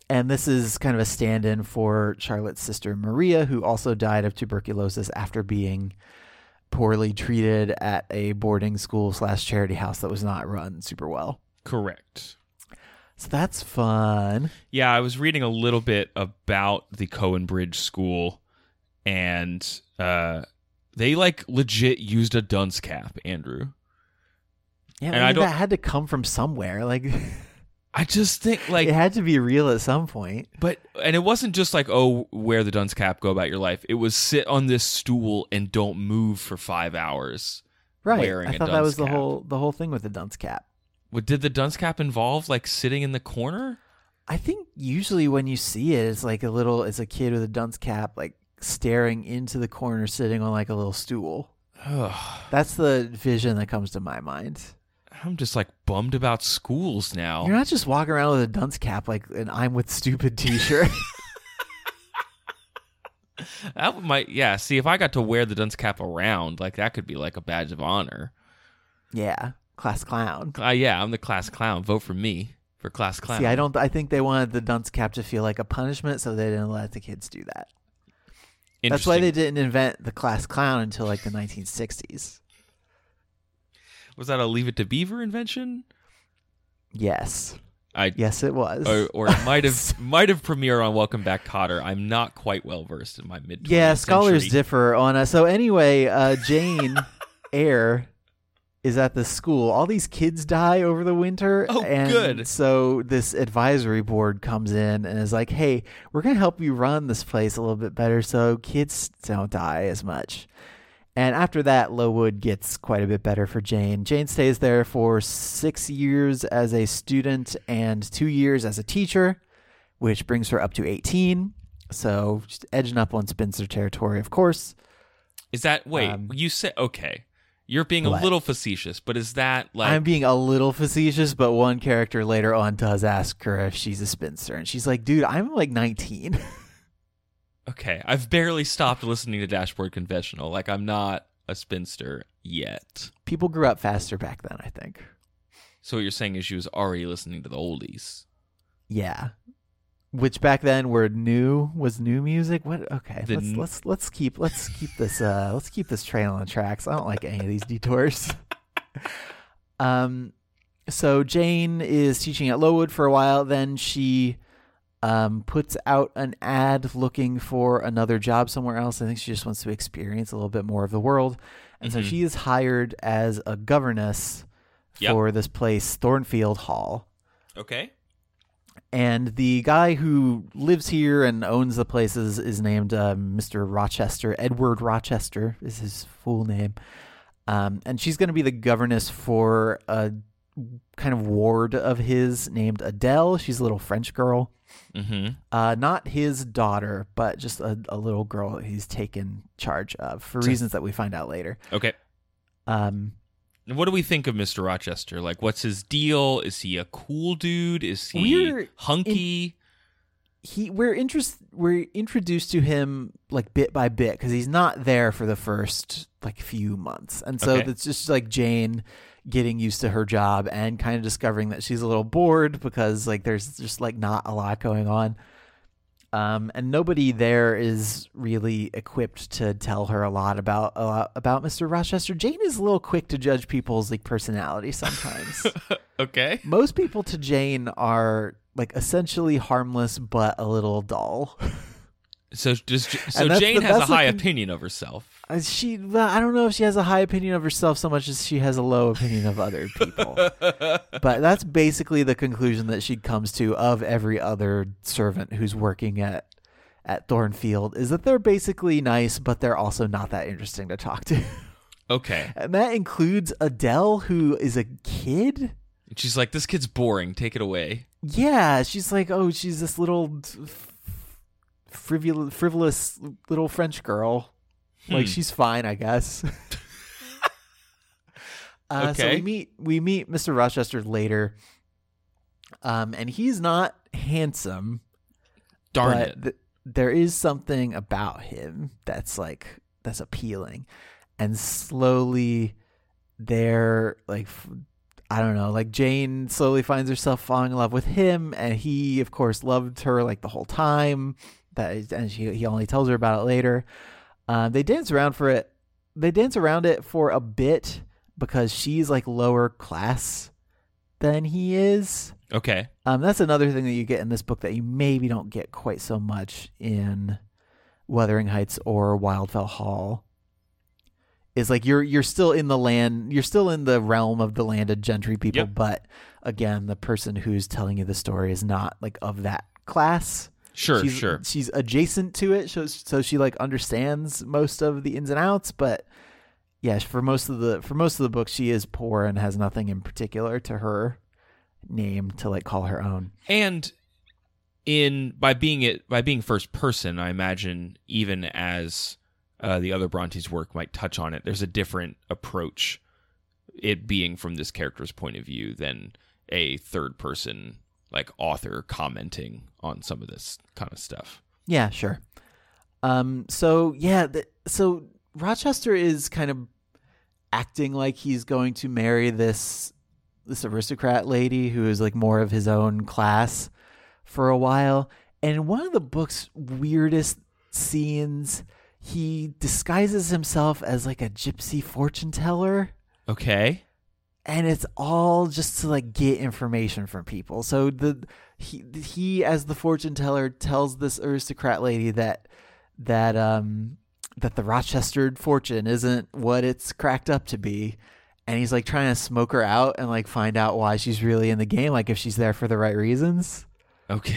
Speaker 2: and this is kind of a stand-in for Charlotte's sister Maria, who also died of tuberculosis after being poorly treated at a boarding school slash charity house that was not run super well.
Speaker 1: Correct.
Speaker 2: So that's fun.
Speaker 1: Yeah, I was reading a little bit about the Cowan Bridge School, and uh, they like legit used a dunce cap, Andrew.
Speaker 2: Yeah,
Speaker 1: And
Speaker 2: I
Speaker 1: I
Speaker 2: mean,
Speaker 1: don't-
Speaker 2: that had to come from somewhere. Like,
Speaker 1: I just think like,
Speaker 2: it had to be real at some point.
Speaker 1: but and it wasn't just like oh, wear the dunce cap, go about your life. It was sit on this stool and don't move for five hours.
Speaker 2: Right.
Speaker 1: Wearing
Speaker 2: I thought that was the whole the whole thing with the dunce cap.
Speaker 1: What did the dunce cap involve? Like sitting in the corner?
Speaker 2: I think usually when you see it, it's like a little, it's a kid with a dunce cap, like staring into the corner, sitting on like a little stool. That's the vision that comes to my mind.
Speaker 1: I'm just like bummed about schools now.
Speaker 2: You're not just walking around with a dunce cap like an "I'm with stupid" T-shirt.
Speaker 1: That might, yeah. See, if I got to wear the dunce cap around, like that could be like a badge of honor.
Speaker 2: yeah, class clown.
Speaker 1: Uh, yeah, I'm the class clown. Vote for me for class clown.
Speaker 2: See, I don't. I think they wanted the dunce cap to feel like a punishment, so they didn't let the kids do that. That's why they didn't invent the class clown until like the 1960s.
Speaker 1: Was that a Leave It to Beaver invention?
Speaker 2: Yes,
Speaker 1: I
Speaker 2: yes, it was.
Speaker 1: or, or it might have might have premiered on Welcome Back, Kotter. I'm not quite well versed in my mid.
Speaker 2: yeah, scholars
Speaker 1: century.
Speaker 2: differ on. Uh, so anyway, uh, Jane Eyre is at the school. All these kids die over the winter.
Speaker 1: Oh,
Speaker 2: and
Speaker 1: good.
Speaker 2: So this advisory board comes in and is like, "Hey, we're gonna help you run this place a little bit better, so kids don't die as much." And after that, Lowood gets quite a bit better for Jane. Jane stays there for six years as a student and two years as a teacher, which brings her up to 18. So just edging up on Spencer territory, of course.
Speaker 1: Is that wait?
Speaker 2: Um,
Speaker 1: you said okay. You're being
Speaker 2: what?
Speaker 1: a little facetious, but is that like
Speaker 2: I'm being a little facetious, but one character later on does ask her if she's a spinster. And she's like, dude, I'm like 19.
Speaker 1: okay? I've barely stopped listening to Dashboard Confessional. Like I'm not a spinster yet.
Speaker 2: People grew up faster back then, I think.
Speaker 1: So what you're saying is she was already listening to the oldies.
Speaker 2: Yeah. Which back then were new was new music. What? Okay,
Speaker 1: The
Speaker 2: let's
Speaker 1: n-
Speaker 2: let's let's keep let's keep this uh let's keep this train on the tracks. I don't like any of these detours. um, so Jane is teaching at Lowood for a while. Then she um puts out an ad looking for another job somewhere else. I think she just wants to experience a little bit more of the world, and so
Speaker 1: Mhm.
Speaker 2: she is hired as a governess
Speaker 1: Yep.
Speaker 2: for this place, Thornfield Hall
Speaker 1: Okay.
Speaker 2: and the guy who lives here and owns the places is named uh, Mr. Rochester. Edward Rochester is his full name. Um, and she's going to be the governess for a kind of ward of his named Adele. She's a little French girl.
Speaker 1: Mm-hmm.
Speaker 2: Uh, not his daughter, but just a, a little girl he's taken charge of for
Speaker 1: So-
Speaker 2: reasons that we find out later.
Speaker 1: Okay.
Speaker 2: Um,
Speaker 1: What do we think of Mr. Rochester? Like, what's his deal? Is he a cool dude? Is he hunky?
Speaker 2: he we're interest we're introduced to him like bit by bit because he's not there for the first like few months, and so
Speaker 1: Okay.
Speaker 2: it's just like Jane getting used to her job and kind of discovering that she's a little bored because like there's just like not a lot going on. Um, and nobody there is really equipped to tell her a lot about a lot about Mr. Rochester. Jane is a little quick to judge people's like personality sometimes.
Speaker 1: okay.
Speaker 2: Most people to Jane are like essentially harmless but a little dull.
Speaker 1: So just so Jane has a high opinion of herself.
Speaker 2: Uh, She, well, I don't know if she has a high opinion of herself so much as she has a low opinion of other people. but that's basically the conclusion that she comes to of every other servant who's working at at Thornfield is that they're basically nice, but they're also not that interesting to talk to.
Speaker 1: Okay.
Speaker 2: and that includes Adele, who is a kid.
Speaker 1: She's like, this kid's boring. Take it away.
Speaker 2: Yeah, she's like, oh, she's this little frivolous, frivolous little French girl. Like
Speaker 1: Hmm.
Speaker 2: she's fine, I guess. uh, So
Speaker 1: Okay.
Speaker 2: we meet we meet Mr. Rochester later, um, and he's not handsome.
Speaker 1: Darn
Speaker 2: but
Speaker 1: it.
Speaker 2: th- there is something about him that's like that's appealing, and slowly, they're like. f- I don't know, like Jane slowly finds herself falling in love with him, and he, of course, loved her like the whole time. That is, and she, he only tells her about it later. Um, they dance around for it. They dance around it for a bit because she's like lower class than he is.
Speaker 1: Okay.
Speaker 2: Um, that's another thing that you get in this book that you maybe don't get quite so much in Wuthering Heights or Wildfell Hall. Is like you're you're still in the land, you're still in the realm of the landed gentry people,
Speaker 1: Yep.
Speaker 2: but again, the person who's telling you the story is not like of that class.
Speaker 1: Sure,
Speaker 2: she's,
Speaker 1: sure.
Speaker 2: She's adjacent to it, so so she like understands most of the ins and outs, but yeah, for most of the for most of the book, she is poor and has nothing in particular to her name to like call her own.
Speaker 1: And in by being it by being first person, I imagine even as uh, the other Bronte's work might touch on it, there's a different approach. It being from this character's point of view than a third person like author commenting on some of this kind of stuff.
Speaker 2: Yeah, sure. Um. So yeah. The, so Rochester is kind of acting like he's going to marry this this aristocrat lady who is like more of his own class for a while. And one of the book's weirdest scenes, he disguises himself as like a gypsy fortune teller
Speaker 1: Okay.
Speaker 2: And it's all just to like get information from people. So the he he as the fortune teller tells this aristocrat lady that that um that the Rochester fortune isn't what it's cracked up to be. And he's like trying to smoke her out and like find out why she's really in the game, like if she's there for the right reasons
Speaker 1: Okay.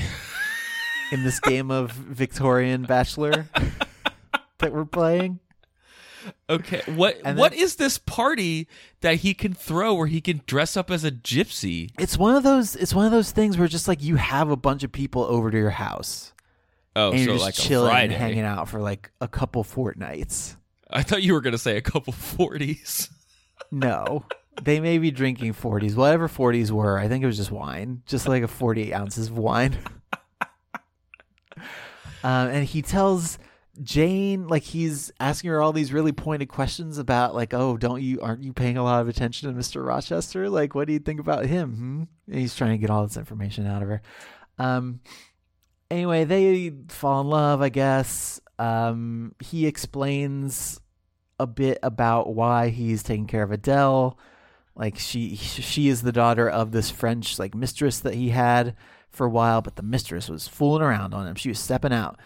Speaker 2: in this game of Victorian Bachelor that we're playing.
Speaker 1: Okay. What
Speaker 2: then-
Speaker 1: is this party that he can throw where he can dress up as a gypsy?
Speaker 2: It's one of those it's one of those things where just like you have a bunch of people over to your house.
Speaker 1: Oh,
Speaker 2: and
Speaker 1: so
Speaker 2: you're just
Speaker 1: like
Speaker 2: chilling
Speaker 1: a Friday.
Speaker 2: and hanging out for like a couple fortnights.
Speaker 1: I thought you were gonna say a couple forties.
Speaker 2: No, they may be drinking 40s, whatever 40s were. I think it was just wine, just like a 48 ounces of wine. um, and he tells Jane, like he's asking her all these really pointed questions about, like, oh, don't you aren't you paying a lot of attention to Mister Rochester? Like, what do you think about him? Hmm? He's trying to get all this information out of her. Um, anyway, they fall in love, I guess. Um, he explains a bit about why he's taking care of Adele. Like she she is the daughter of this French like mistress that he had for a while, but the mistress was fooling around on him. She was stepping out.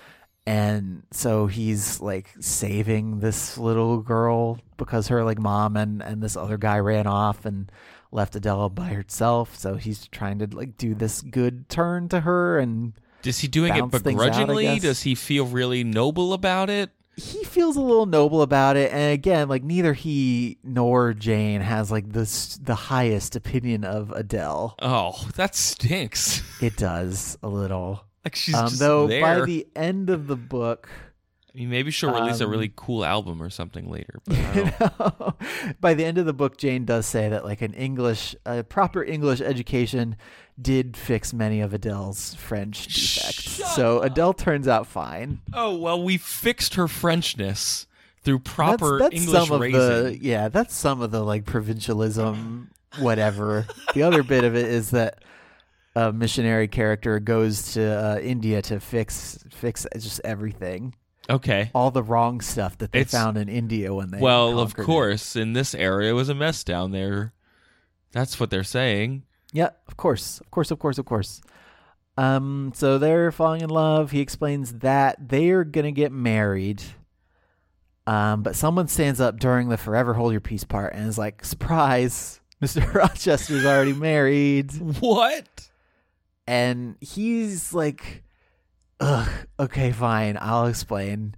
Speaker 2: And so he's like saving this little girl because her like mom and and this other guy ran off and left Adele by herself. So he's trying to like do this good turn to her and
Speaker 1: Is he doing it
Speaker 2: things out,
Speaker 1: begrudgingly? Does he feel really noble about it?
Speaker 2: he feels a little noble about it, and again, like neither he nor Jane has like this the highest opinion of Adele.
Speaker 1: Oh, that stinks.
Speaker 2: It does a little.
Speaker 1: Like she's
Speaker 2: Um,
Speaker 1: just
Speaker 2: though
Speaker 1: there.
Speaker 2: by the end of the book,
Speaker 1: I mean, maybe she'll release a
Speaker 2: um,
Speaker 1: really cool album or something later. Don't-
Speaker 2: by the end of the book, Jane does say that like an English, a proper English education did fix many of Adele's French defects.
Speaker 1: Shut
Speaker 2: so
Speaker 1: up.
Speaker 2: Adele turns out fine.
Speaker 1: oh well, we fixed her Frenchness through proper
Speaker 2: that's, that's
Speaker 1: English
Speaker 2: some of
Speaker 1: raising.
Speaker 2: the yeah, that's some of the like provincialism, whatever. the other bit of it is that a missionary character goes to uh, India to fix fix just everything,
Speaker 1: Okay.
Speaker 2: all the wrong stuff that they
Speaker 1: It's-
Speaker 2: found in India when they
Speaker 1: Well, of
Speaker 2: conquered it.
Speaker 1: course, in this area it was a mess down there. That's what they're saying.
Speaker 2: Yeah, of course, of course, of course, of course. Um, so they're falling in love. He explains that they're gonna get married. Um, but someone stands up during the "Forever Hold Your Peace" part and is like, "Surprise, Mister Rochester's already married."
Speaker 1: What?
Speaker 2: And he's like, "Ugh, okay, fine, I'll explain."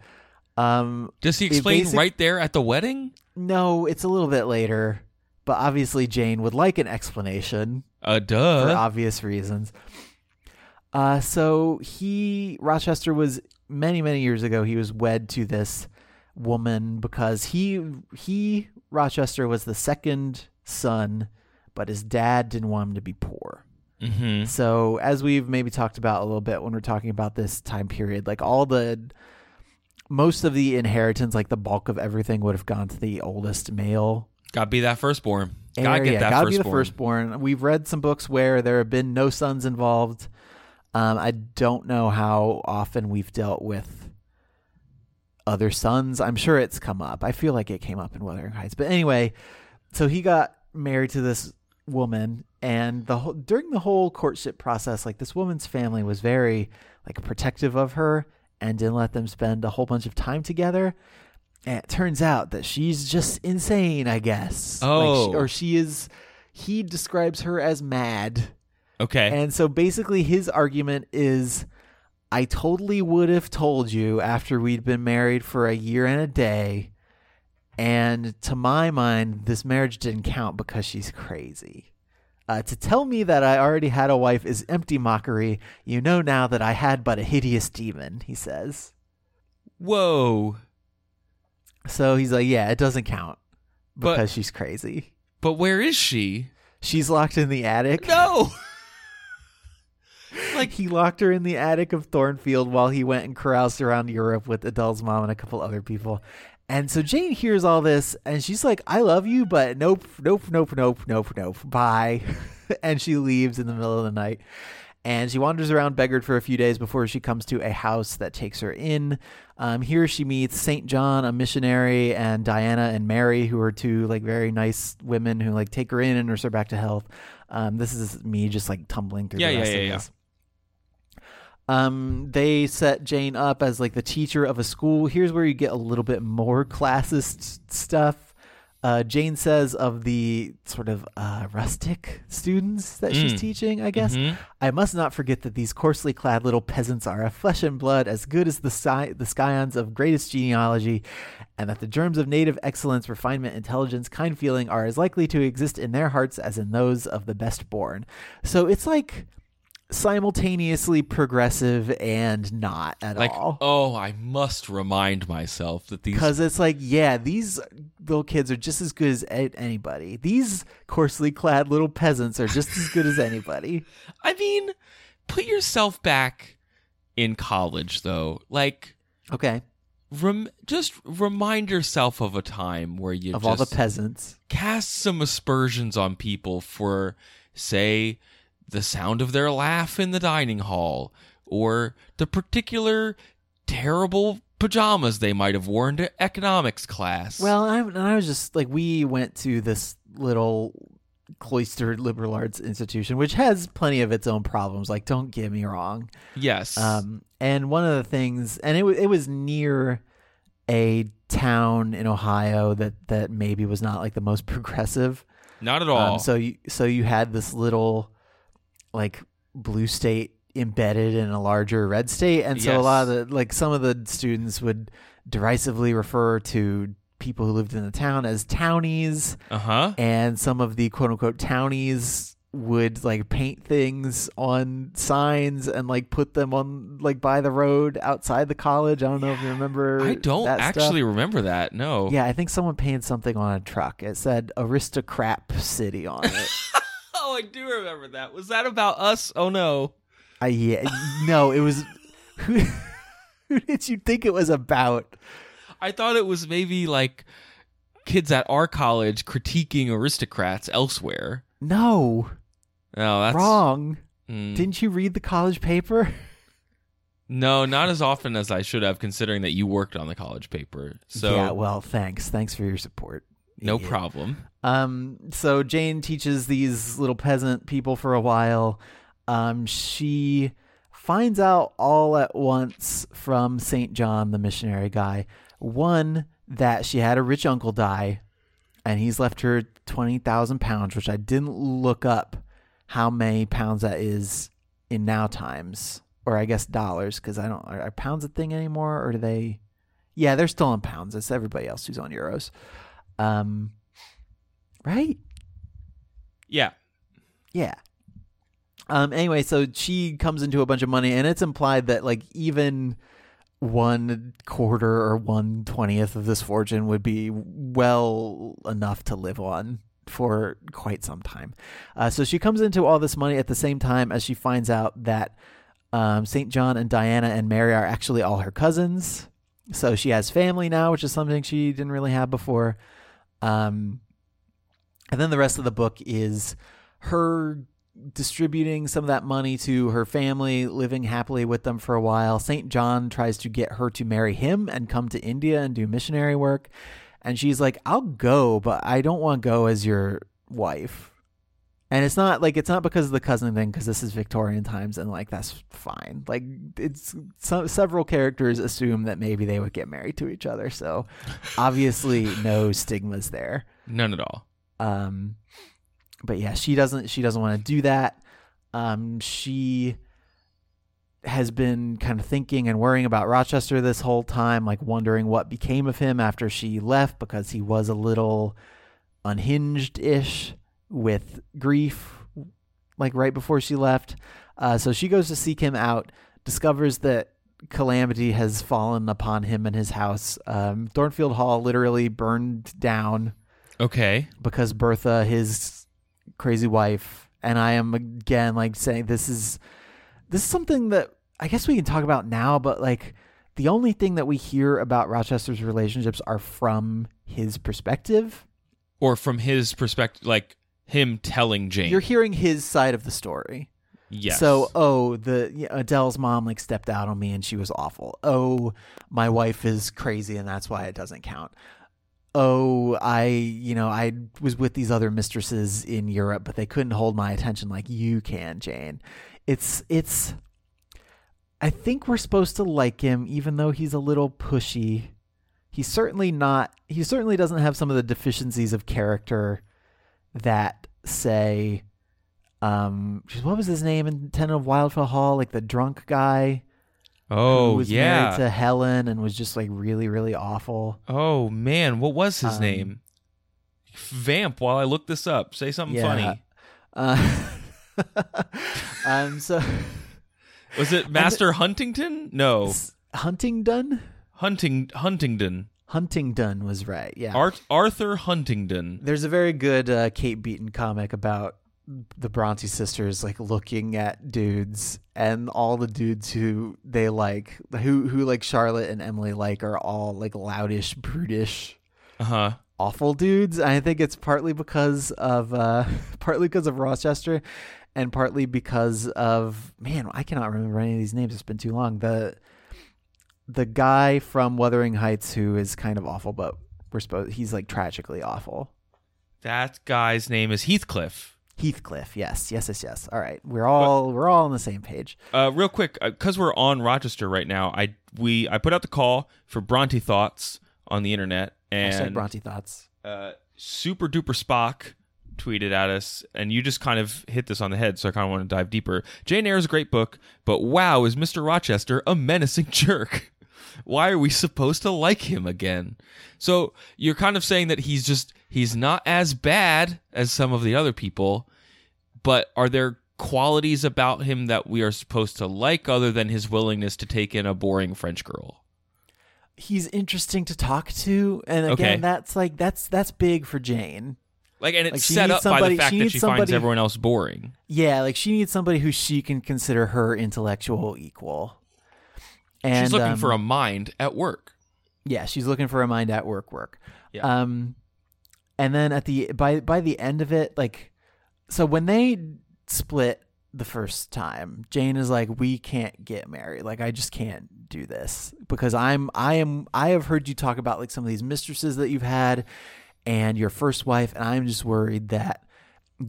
Speaker 2: Um,
Speaker 1: Does he explain
Speaker 2: basic-
Speaker 1: right there at the wedding?
Speaker 2: no, it's a little bit later, but obviously Jane would like an explanation.
Speaker 1: Uh,
Speaker 2: for
Speaker 1: duh.
Speaker 2: obvious reasons. Uh, so he Rochester was many many years ago. He was wed to this woman because he he Rochester was the second son, but his dad didn't want him to be poor.
Speaker 1: Hmm
Speaker 2: So as we've maybe talked about a little bit when we're talking about this time period, like all the most of the inheritance, like the bulk of everything, would have gone to the oldest male
Speaker 1: Gotta be that firstborn. Gotta
Speaker 2: area.
Speaker 1: get that
Speaker 2: gotta
Speaker 1: firstborn.
Speaker 2: be the firstborn. We've read some books where there have been no sons involved. Um, I don't know how often we've dealt with other sons. I'm sure it's come up. I feel like it came up in Wuthering Heights. But anyway, so he got married to this woman, and the whole, during the whole courtship process, like this woman's family was very like protective of her and didn't let them spend a whole bunch of time together. And it turns out that she's just insane, I guess. Like
Speaker 1: Oh.
Speaker 2: she, or she is. He describes her as mad.
Speaker 1: Okay.
Speaker 2: And so basically, his argument is I totally would have told you after we'd been married for a year and a day. And to my mind, this marriage didn't count because she's crazy. Uh, to tell me that I already had a wife is empty mockery. You know now that I had but a hideous demon, he says.
Speaker 1: Whoa.
Speaker 2: So he's like, yeah, it doesn't count
Speaker 1: But-
Speaker 2: because she's crazy.
Speaker 1: But where is she?
Speaker 2: She's locked in the attic.
Speaker 1: No.
Speaker 2: Like he locked her in the attic of Thornfield while he went and caroused around Europe with Adele's mom and a couple other people. And so Jane hears all this and she's like, I love you, but nope, nope, nope, nope, nope, nope. Bye. and she leaves in the middle of the night. And she wanders around Beggared for a few days before she comes to a house that takes her in. Um, here she meets Saint John, a missionary, and Diana and Mary, who are two like very nice women who like take her in and nurse her back to health. Um, this is me just like tumbling through
Speaker 1: Yeah,
Speaker 2: the
Speaker 1: yeah,
Speaker 2: rest
Speaker 1: yeah,
Speaker 2: of
Speaker 1: yeah.
Speaker 2: this. Um, they set Jane up as like the teacher of a school. Here's where you get a little bit more classist stuff. Uh, Jane says of the sort of uh, rustic students that she's
Speaker 1: Mm.
Speaker 2: teaching, I guess,
Speaker 1: Mhm.
Speaker 2: I must not forget that these coarsely clad little peasants are of flesh and blood, as good as the sci- the scions of greatest genealogy, and that the germs of native excellence, refinement, intelligence, kind feeling are as likely to exist in their hearts as in those of the best born. So it's like simultaneously progressive and not at
Speaker 1: Like,
Speaker 2: all.
Speaker 1: oh, I must remind myself that these.
Speaker 2: Because it's like, yeah, these little kids are just as good as anybody. These coarsely clad little peasants are just as good as anybody.
Speaker 1: I mean, put yourself back in college, though. Like,
Speaker 2: Okay.
Speaker 1: rem- just remind yourself of a time where you
Speaker 2: Of
Speaker 1: just
Speaker 2: all the peasants.
Speaker 1: cast some aspersions on people for, say, the sound of their laugh in the dining hall, or the particular terrible pajamas they might have worn to economics class.
Speaker 2: Well, I, I was just like, we went to this little cloistered liberal arts institution, which has plenty of its own problems. Like, don't get me wrong.
Speaker 1: yes.
Speaker 2: Um, and one of the things, and it was it was near a town in Ohio that that maybe was not like the most progressive.
Speaker 1: Not at all.
Speaker 2: Um, so you so you had this little like blue state embedded in a larger red state, and so a lot of the like some of the students would derisively refer to people who lived in the town as townies,
Speaker 1: Uh huh.
Speaker 2: and some of the quote unquote townies would like paint things on signs and like put them on like by the road outside the college. I don't know if you remember.
Speaker 1: I don't
Speaker 2: that stuff.
Speaker 1: actually remember that. No.
Speaker 2: Yeah, I think someone painted something on a truck. It said "Aristocrat City" on it.
Speaker 1: Oh, I do remember that. Was that about us? Oh no.
Speaker 2: uh, yeah, no, it was. Who, who did you think it was about?
Speaker 1: I thought it was maybe like kids at our college critiquing aristocrats elsewhere.
Speaker 2: No,
Speaker 1: No, that's
Speaker 2: wrong.
Speaker 1: Mm.
Speaker 2: Didn't you read the college paper?
Speaker 1: No, not as often as I should have, considering that you worked on the college paper. So
Speaker 2: yeah, well, thanks. Thanks for your support.
Speaker 1: No
Speaker 2: idiot.
Speaker 1: problem.
Speaker 2: Um, so Jane teaches these little peasant people for a while. Um, she finds out all at once from St. John, the missionary guy, one, that she had a rich uncle die and he's left her 20,000 pounds, which I didn't look up how many pounds that is in now times, or I guess dollars, because I don't, are, are pounds a thing anymore, or do they? Yeah, they're still in pounds. It's everybody else who's on euros. Um, right?
Speaker 1: Yeah.
Speaker 2: Yeah. Um. Anyway, so she comes into a bunch of money, and it's implied that like even one quarter or one twentieth of this fortune would be well enough to live on for quite some time. Uh, so she comes into all this money at the same time as she finds out that um, Saint John and Diana and Mary are actually all her cousins. So she has family now, which is something she didn't really have before. Um, and then the rest of the book is her distributing some of that money to her family, living happily with them for a while. St. John tries to get her to marry him and come to India and do missionary work. And she's like, I'll go, but I don't want to go as your wife. And it's not like it's not because of the cousin thing, because this is Victorian times, and like that's fine. Like it's so, several characters assume that maybe they would get married to each other, so obviously no stigmas there.
Speaker 1: None at all.
Speaker 2: Um, but yeah, she doesn't. She doesn't want to do that. Um, she has been kind of thinking and worrying about Rochester this whole time, like wondering what became of him after she left because he was a little unhinged ish with grief, like right before she left. Uh, so she goes to seek him out, discovers that calamity has fallen upon him and his house. Um, Thornfield Hall literally burned down
Speaker 1: Okay.
Speaker 2: because Bertha, his crazy wife, and I am again like saying this is this is something that I guess we can talk about now, but like the only thing that we hear about Rochester's relationships are from his perspective.
Speaker 1: Or from his perspective, like him telling Jane.
Speaker 2: You're hearing his side of the story.
Speaker 1: yes.
Speaker 2: So, oh, the Adele's mom like stepped out on me and she was awful. Oh, my wife is crazy and that's why it doesn't count. Oh, I, you know, I was with these other mistresses in Europe, but they couldn't hold my attention like you can, Jane. It's it's I think we're supposed to like him even though he's a little pushy. He's certainly not he certainly doesn't have some of the deficiencies of character that say um what was his name in Tenant of Wildfell Hall like the drunk guy who
Speaker 1: oh
Speaker 2: was
Speaker 1: yeah.
Speaker 2: married to Helen and was just like really really awful
Speaker 1: oh man, what was his
Speaker 2: Um,
Speaker 1: name? Vamp. While I look this up, say something
Speaker 2: Yeah.
Speaker 1: funny.
Speaker 2: uh, um so
Speaker 1: Was it Master Huntington? No,
Speaker 2: Huntingdon
Speaker 1: Hunting Huntingdon.
Speaker 2: Huntingdon was right yeah
Speaker 1: Art Arthur Huntingdon.
Speaker 2: There's a very good uh, Kate Beaton comic about the Bronte sisters like looking at dudes and all the dudes who they like who who like Charlotte and Emily like are all like loudish, brutish,
Speaker 1: Uh huh.
Speaker 2: awful dudes. I think it's partly because of uh partly because of Rochester and partly because of man, I cannot remember any of these names. It's been too long. The the guy from Wuthering Heights who is kind of awful, but we're supposed he's like tragically awful.
Speaker 1: That guy's name is Heathcliff.
Speaker 2: Heathcliff, yes, yes, yes, yes. All right, we're all we're all on the same page.
Speaker 1: Uh, real quick, because we're on Rochester right now, I we I put out the call for Bronte thoughts on the internet, and
Speaker 2: Bronte thoughts.
Speaker 1: uh, Super Duper Spock tweeted at us, and you just kind of hit this on the head, so I kind of want to dive deeper. Jane Eyre is a great book, but wow, is Mister Rochester a menacing jerk? Why are we supposed to like him again? So you're kind of saying that he's just he's not as bad as some of the other people, but are there qualities about him that we are supposed to like other than his willingness to take in a boring French girl?
Speaker 2: He's interesting to talk to, and again,
Speaker 1: Okay.
Speaker 2: that's like that's that's big for Jane.
Speaker 1: Like, and it's
Speaker 2: Like,
Speaker 1: set up by the fact
Speaker 2: she
Speaker 1: that she finds everyone else boring.
Speaker 2: Yeah, like she needs somebody who she can consider her intellectual equal. And
Speaker 1: She's looking
Speaker 2: um,
Speaker 1: for a mind at work.
Speaker 2: Yeah, she's looking for a mind at work work.
Speaker 1: Yeah.
Speaker 2: Um and then at the by by the end of it like so when they split the first time, Jane is like we can't get married. Like I just can't do this because I'm I am I have heard you talk about like some of these mistresses that you've had and your first wife and I'm just worried that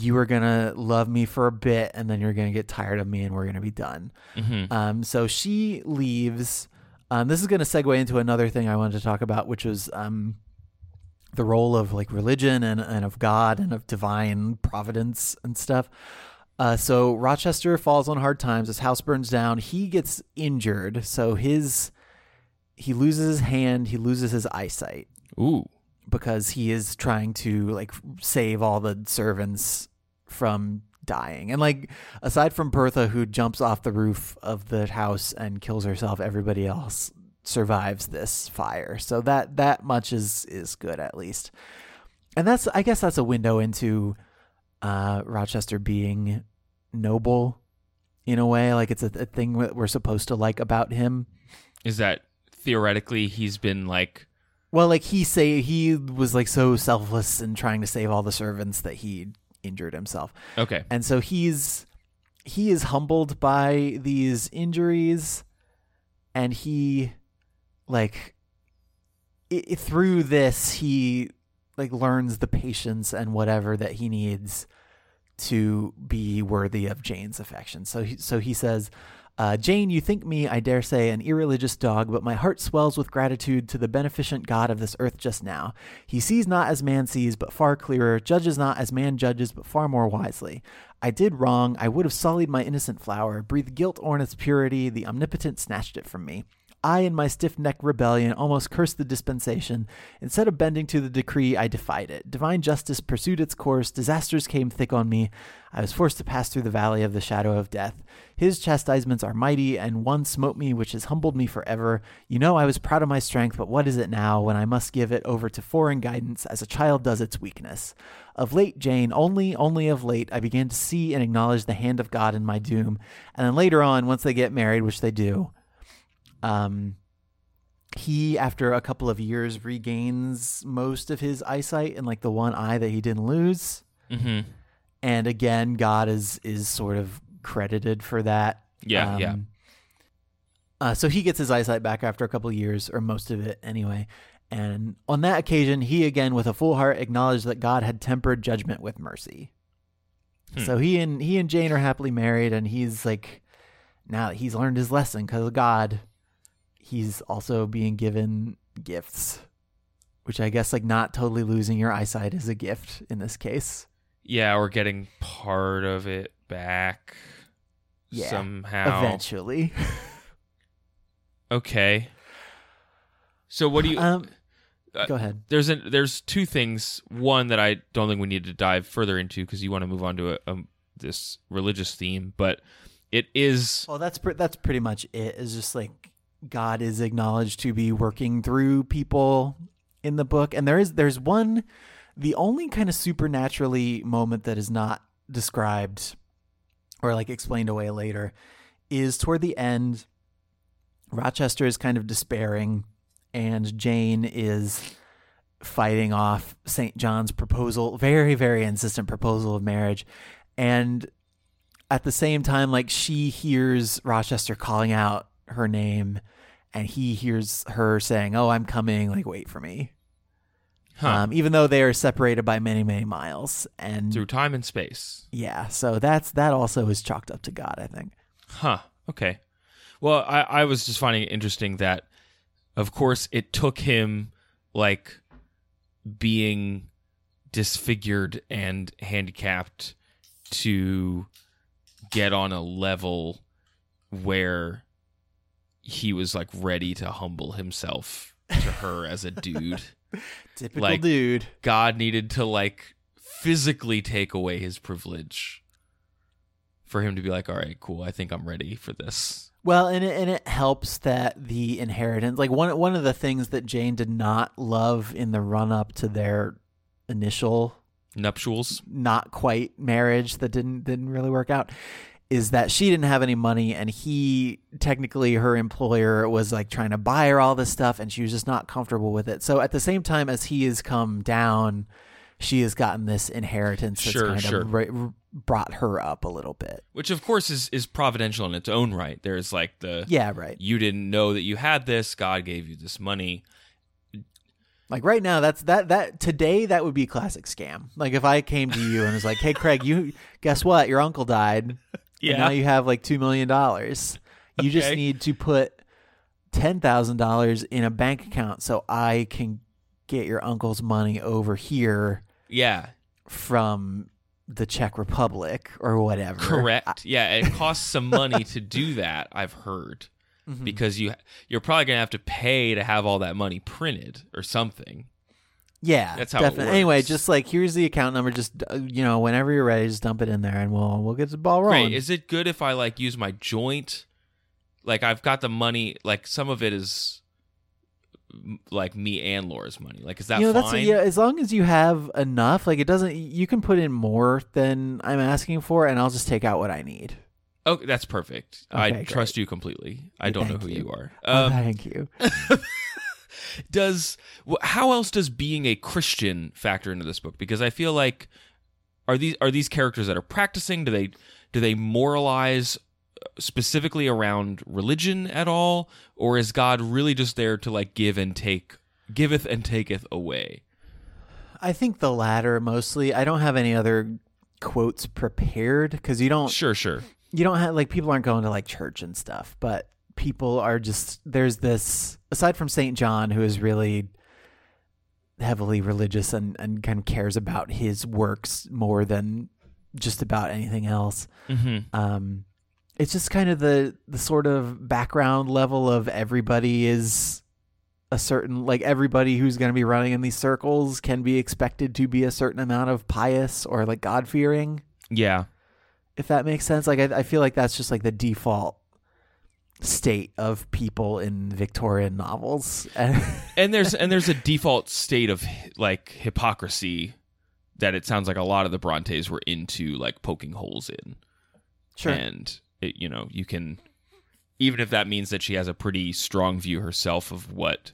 Speaker 2: you are going to love me for a bit and then you're going to get tired of me and we're going to be done.
Speaker 1: hmm
Speaker 2: Um, so she leaves. Um, this is going to segue into another thing I wanted to talk about, which was um, the role of like religion and, and of God and of divine providence and stuff. Uh, so Rochester falls on hard times. His house burns down. He gets injured. So his he loses his hand. He loses his eyesight
Speaker 1: Ooh.
Speaker 2: Because he is trying to like save all the servants from dying. And like aside from Bertha who jumps off the roof of the house and kills herself, everybody else survives this fire. So that that much is is good at least. And that's I guess that's a window into uh Rochester being noble in a way like it's a, a thing that we're supposed to like about him.
Speaker 1: Is that theoretically he's been like
Speaker 2: Well, like he say he was like so selfless in trying to save all the servants that he injured himself.
Speaker 1: okay?
Speaker 2: And so he's he is humbled by these injuries and he like i i- through this he like learns the patience and whatever that he needs to be worthy of Jane's affection. So he, so he says, uh, Jane, you think me, I dare say, an irreligious dog, but my heart swells with gratitude to the beneficent God of this earth just now. He sees not as man sees, but far clearer, judges not as man judges, but far more wisely. I did wrong. I would have sullied my innocent flower, breathed guilt on its purity. The omnipotent snatched it from me. I, in my stiff necked rebellion, almost cursed the dispensation. Instead of bending to the decree, I defied it. Divine justice pursued its course. Disasters came thick on me. I was forced to pass through the valley of the shadow of death. His chastisements are mighty, and one smote me which has humbled me forever. You know I was proud of my strength, but what is it now when I must give it over to foreign guidance as a child does its weakness? Of late, Jane, only, only of late, I began to see and acknowledge the hand of God in my doom. And then later on, once they get married, which they do, um, he, after a couple of years, regains most of his eyesight and like the one eye that he didn't lose.
Speaker 1: hmm
Speaker 2: And again, God is is sort of credited for that.
Speaker 1: Yeah, yeah.
Speaker 2: Uh, so he gets his eyesight back after a couple of years, or most of it anyway. And on that occasion, he again, with a full heart, acknowledged that God had tempered judgment with mercy.
Speaker 1: Hmm.
Speaker 2: So he and he and Jane are happily married, and he's like, now he's learned his lesson because of God, he's also being given gifts, which I guess like not totally losing your eyesight is a gift in this case.
Speaker 1: Yeah, or getting part of it back
Speaker 2: Yeah,
Speaker 1: somehow.
Speaker 2: Eventually,
Speaker 1: Okay. So what do you?
Speaker 2: um,
Speaker 1: uh,
Speaker 2: go ahead.
Speaker 1: there's a, there's two things. One that I don't think we need to dive further into because you want to move on to a, um this religious theme, but it is
Speaker 2: Well, that's pre- that's pretty much it. Is just like God is acknowledged to be working through people in the book, and there is there's one, the only kind of supernaturally moment that is not described or like explained away later is toward the end. Rochester is kind of despairing, and Jane is fighting off St. John's proposal, very, very insistent proposal of marriage. And at the same time, like she hears Rochester calling out her name, and he hears her saying, Oh, I'm coming, like, wait for me.
Speaker 1: huh,
Speaker 2: Um, even though they are separated by many, many miles. And
Speaker 1: through time and space.
Speaker 2: yeah, so that's that also is chalked up to God, I think.
Speaker 1: Huh. Okay. Well, I, I was just finding it interesting that, of course, it took him like being disfigured and handicapped to get on a level where he was like ready to humble himself to her as a dude.
Speaker 2: Typical
Speaker 1: Like-
Speaker 2: dude.
Speaker 1: God needed to like physically take away his privilege for him to be like, all right, cool, I think I'm ready for this.
Speaker 2: Well, and it, and it helps that the inheritance, like one one of the things that Jane did not love in the run up to their initial
Speaker 1: Nuptials.
Speaker 2: not quite marriage that didn't didn't really work out is that she didn't have any money and he technically her employer was like trying to buy her all this stuff and she was just not comfortable with it. So at the same time as he has come down, she has gotten this inheritance that's
Speaker 1: Sure,
Speaker 2: kind
Speaker 1: sure.
Speaker 2: of ra- brought her up a little bit.
Speaker 1: Which of course is, is providential in its own right. There's like the
Speaker 2: Yeah, right.
Speaker 1: you didn't know that you had this, God gave you this money.
Speaker 2: Like right now, that's that that today that would be classic scam. Like if I came to you and was like, "Hey, Craig, you guess what? Your uncle died.
Speaker 1: Yeah.
Speaker 2: And now you have like two million dollars. You just need to put ten thousand dollars in a bank account so I can get your uncle's money over here
Speaker 1: Yeah.
Speaker 2: from the Czech Republic or whatever.
Speaker 1: Correct. yeah, it costs some money to do that, I've heard.
Speaker 2: Mhm.
Speaker 1: Because you you're probably going to have to pay to have all that money printed or something.
Speaker 2: Yeah,
Speaker 1: That's how it
Speaker 2: definitely. Anyway, just like here's the account number. Just uh, you know, whenever you're ready, just dump it in there, and we'll we'll get the ball rolling.
Speaker 1: Great. Is it good if I like use my joint? Like I've got the money. Like some of it is like me and Laura's money. Like is that
Speaker 2: you know,
Speaker 1: fine?
Speaker 2: that's yeah. As long as you have enough, like it doesn't. You can put in more than I'm asking for, and I'll just take out what I need.
Speaker 1: Oh, that's perfect. I
Speaker 2: Okay,
Speaker 1: trust you completely. I don't know who
Speaker 2: you.
Speaker 1: you are.
Speaker 2: Oh,
Speaker 1: Um,
Speaker 2: thank you.
Speaker 1: does how else does being a Christian factor into this book? Because I feel like are these are these characters that are practicing? Do they do they moralize uh, specifically around religion at all, or is God really just there to like give and take, giveth and taketh away?
Speaker 2: I think the latter mostly. I don't have any other quotes prepared because you don't
Speaker 1: Sure, sure.
Speaker 2: you don't have like people aren't going to like church and stuff, but people are just there's this aside from Saint John who is really heavily religious and and kind of cares about his works more than just about anything else.
Speaker 1: hmm
Speaker 2: Um it's just kind of the the sort of background level of everybody is a certain like everybody who's going to be running in these circles can be expected to be a certain amount of pious or like God fearing
Speaker 1: Yeah.
Speaker 2: if that makes sense. Like I, I feel like that's just like the default state of people in Victorian novels.
Speaker 1: and there's and there's a default state of like hypocrisy that it sounds like a lot of the Brontes were into like poking holes in.
Speaker 2: sure.
Speaker 1: and it, you know you can even if that means that she has a pretty strong view herself of what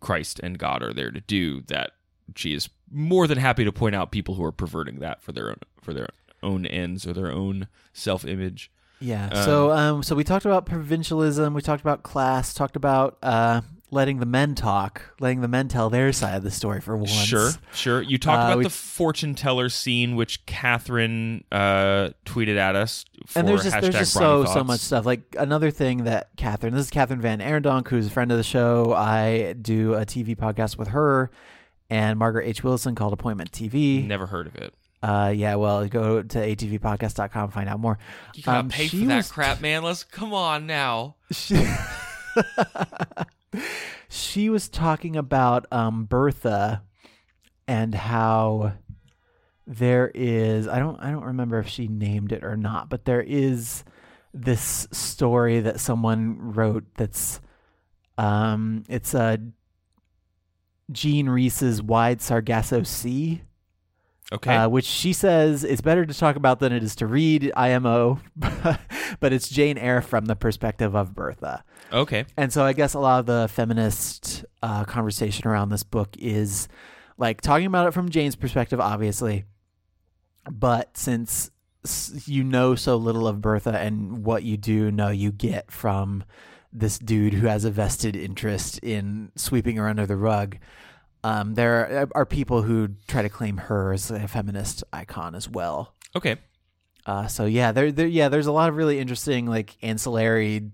Speaker 1: Christ and God are there to do that she is more than happy to point out people who are perverting that for their own for their own ends or their own self-image.
Speaker 2: Yeah.
Speaker 1: um,
Speaker 2: so um so we talked about provincialism, we talked about class, talked about uh letting the men talk, letting the men tell their side of the story for once.
Speaker 1: Sure, sure. You talked
Speaker 2: Uh,
Speaker 1: about
Speaker 2: we-
Speaker 1: the fortune teller scene, which Catherine uh, tweeted at us. For
Speaker 2: and there's just there's just so so much stuff. Like another thing that Catherine, this is Kathryn VanArendonk, who's a friend of the show. I do a TV podcast with her and Margaret H. Willison called Appointment TV.
Speaker 1: Never heard of it.
Speaker 2: Uh, yeah, well, go to atvpodcast.com find out more.
Speaker 1: You gotta
Speaker 2: Um,
Speaker 1: pay for that
Speaker 2: was-
Speaker 1: crap, man. Let's come on now.
Speaker 2: She, she was talking about um, Bertha and how there is I don't I don't remember if she named it or not, but there is this story that someone wrote that's um it's a Jean Rhys's Wide Sargasso Sea.
Speaker 1: Okay.
Speaker 2: Uh, which she says is better to talk about than it is to read IMO, but it's Jane Eyre from the perspective of Bertha.
Speaker 1: okay.
Speaker 2: And so I guess a lot of the feminist uh, conversation around this book is like talking about it from Jane's perspective, obviously. But since you know so little of Bertha and what you do know you get from this dude who has a vested interest in sweeping her under the rug, um, there are, are people who try to claim her as a feminist icon as well.
Speaker 1: Okay.
Speaker 2: Uh, so yeah, there, there, yeah, there's a lot of really interesting like ancillary